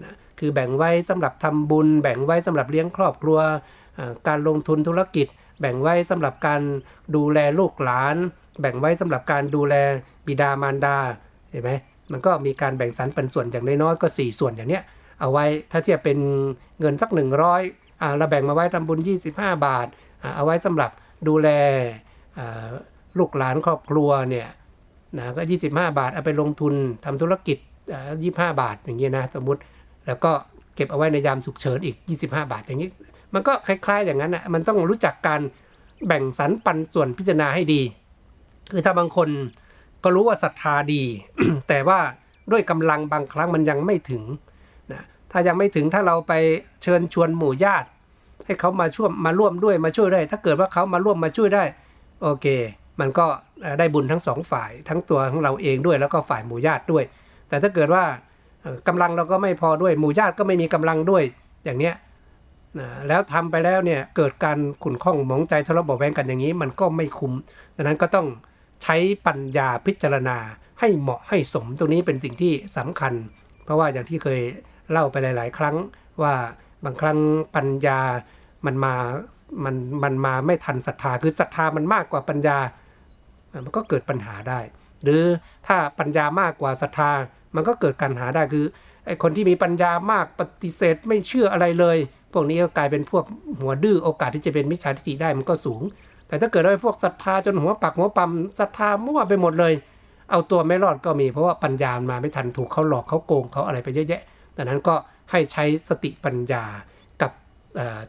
นะคือแบ่งไว้สำหรับทำบุญ แบ่งไว้สำหรับเลี้ยงครอบครัว การลงทุนธุรกิจ แบ่งไว้สำหรับการดูแลลูกหลาน แบ่งไว้สำหรับการดูแลบิดามารดาเห็นไหมมันก็มีการแบ่งสรรเป็นส่วนอย่างน้อยๆก็ 4 ส่วนอย่างเนี้ยเอาไว้ถ้าเทียบเป็นเงินสัก 100อ่าเราแบ่งมาไว้ทำบุญ 25 บาทอ่าเอาไว้สำหรับดูแลลูกหลานครอบครัวเนี่ยนะก็ 25 บาทเอาไปลงทุนทำธุรกิจยี่ห้าบาทอย่างเงี้ยนะสมมุติแล้วก็เก็บเอาไว้ในยามฉุกเฉินอีก 25 บาทอย่างนี้ มันก็คล้าย ๆ อย่างนั้นนะมันต้องรู้จักการแบ่งสรรปันส่วนพิจารณาให้ดี คือถ้าบางคนก็รู้ว่าศรัทธาดี แต่ว่าด้วยกำลังบางครั้งมันยังไม่ถึงนะถ้ายังไม่ถึงถ้าเราไปเชิญชวนหมู่ญาติ ให้เขามาช่วยมาร่วมด้วยมาช่วยได้ ถ้าเกิดว่าเขามาร่วมมาช่วยได้ โอเค มันก็ได้บุญทั้งสองฝ่ายทั้งตัวของเราเองด้วย แล้วก็ฝ่ายหมู่ญาติด้วย แต่ถ้าเกิดว่ากำลังเราก็ไม่พอด้วยหมู่ญาติก็ไม่มีกำลังด้วย อย่างเนี้ย แล้วทำไปแล้วเนี่ยเกิดการขุ่นข้องหมองใจทะเลาะเบาแวงกันอย่างนี้ มันก็ไม่คุ้มดังนั้นก็ต้องใช้ปัญญาพิจารณาให้เหมาะให้สมตรงนี้เป็นสิ่งที่สำคัญ เพราะว่าอย่างที่เคยเล่าไปหลาย ๆ ครั้งว่าบางครั้งปัญญามันมามันมันมาไม่ทันศรัทธาคือศรัทธามันมากกว่าปัญญา มันก็เกิดปัญหาได้ หรือถ้าปัญญามากกว่าศรัทธามันก็เกิดการหาได้คือไอคนที่มีปัญญามากปฏิเสธไม่เชื่ออะไรเลย พวกนี้ก็กลายเป็นพวกหัวดื้อโอกาสที่จะเป็นมิจฉาทิฏฐิได้มันก็สูง แต่ถ้าเกิดว่าพวกศรัทธาจนหัวปักหัวปั๊มศรัทธามั่วไปหมดเลย เอาตัวไม่รอดก็มีเพราะว่าปัญญามาไม่ทันถูกเขาหลอกเขาโกงเขาอะไรไปเยอะแยะดังนั้นก็ให้ใช้สติปัญญากับ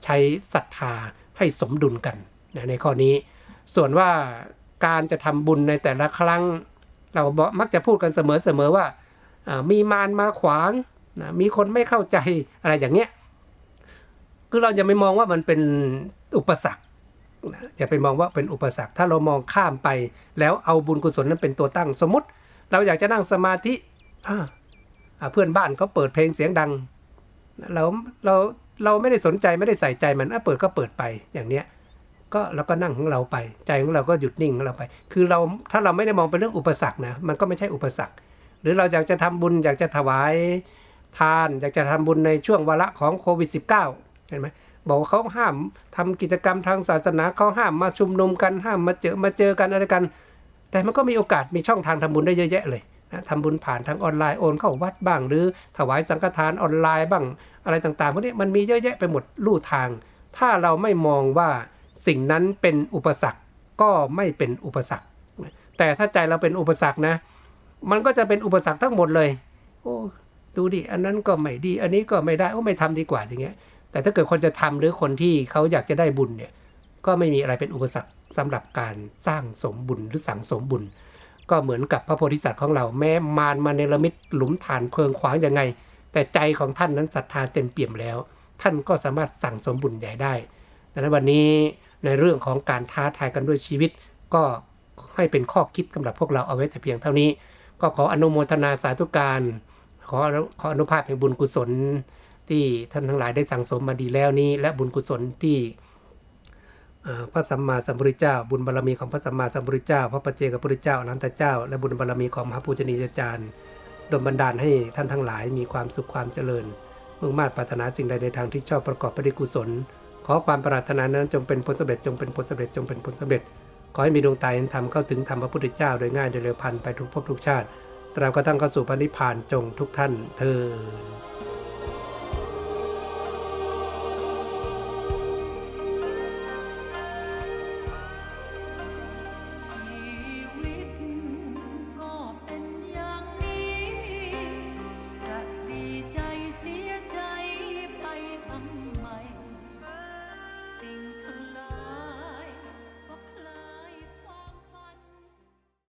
ใช้ศรัทธาให้สมดุลกันในข้อนี้ ส่วนว่าการจะทำบุญในแต่ละครั้ง เรามักจะพูดกันเสมอๆว่ามีมารมาขวางมีคนไม่เข้าใจอะไรอย่างเงี้ย คือเราจะไม่มองว่ามันเป็นอุปสรรคอย่าไปมองว่าเป็นอุปสรรค ถ้าเรามองข้ามไป แล้วเอาบุญกุศลนั้นเป็นตัวตั้งสมมติ เราอยากจะนั่งสมาธิเพื่อนบ้านเขาเปิดเพลงเสียงดัง เราเราเราไม่ได้สนใจไม่ได้ใส่ใจมันเปิดก็เปิดไปอย่างเนี้ยก็เราก็นั่งของเราไป ใจของเราก็หยุดนิ่งของเราไป คือเราถ้าเราไม่ได้มองเป็นเรื่องอุปสรรคนะมันก็ไม่ใช่อุปสรรค หรือเราอยากจะทำบุญอยากจะถวายทาน อยากจะทำบุญในช่วงวาระของโควิด -19 เห็นไหมบอกว่าเขาห้ามทำกิจกรรมทางศาสนาเขาห้ามมาชุมนุมกันห้ามมาเจอมาเจอกันอะไรกัน แต่มันก็มีโอกาสมีช่องทางทำบุญได้เยอะแยะเลยนะทำบุญผ่านทางออนไลน์โอนเข้าวัดบ้าง หรือถวายสังฆทานออนไลน์บ้างอะไรต่างๆพวกนี้มันมีเยอะแยะไปหมดลู่ทาง ถ้าเราไม่มองว่าสิ่งนั้นเป็นอุปสรรคก็ไม่เป็นอุปสรรค แต่ถ้าใจเราเป็นอุปสรรคนะ มันก็จะเป็นอุปสรรคทั้งหมดเลย โอ้ดูดิอันนั้นก็ไม่ดี อันนี้ก็ไม่ได้โอ้ไม่ทำดีกว่าอย่างเงี้ย แต่ถ้าเกิดคนจะทำหรือคนที่เขาอยากจะได้บุญเนี่ยก็ไม่มีอะไรเป็นอุปสรรคสำหรับการสร้างสมบุญหรือสั่งสมบุญ ก็เหมือนกับพระโพธิสัตว์ของเราแม้มารมาเนรมิตหลุมฐานเพลิงขวางยังไง แต่ใจของท่านนั้นศรัทธาเต็มเปี่ยมแล้ว ท่านก็สามารถสั่งสมบุญใหญ่ได้ดังนั้นวันนี้ในเรื่องของการท้าทายกันด้วยชีวิต ก็ให้เป็นข้อคิดสำหรับพวกเราเอาไว้แต่เพียงเท่านี้ ก็ขออนุโมทนาสาธุการ ขอขออนุภาพแห่งบุญกุศล ที่ท่านทั้งหลายได้สั่งสมมาดีแล้วนี้ และบุญกุศลที่พระสัมมาสัมพุทธเจ้า บุญบารรมีของพระสัมมาสัมพุทธเจ้า พระปัจเจกพุทธเจ้าอนันตเจ้า และบุญบารรมีของมหาปูชนียาจารย์ดลบันดาลให้ท่านทั้งหลายมีความสุขความเจริญมุ่งมา่ปรารถนาสิ่งใดในทางที่ชอบประกอบไปด้วยกุศล ขอความปรารถนานั้นจงเป็นผลสำเร็จจงเป็นผลสำเร็จจงเป็นผลสำเร็จ ขอให้มีดวงตาเห็นธรรมเข้าถึงธรรมพระพุทธเจ้าโดยง่ายโดยเร็วพันไปทุกภพทุกชาติตราบกระทั่งเข้าสู่พระนิพพานจงทุกท่านเทอ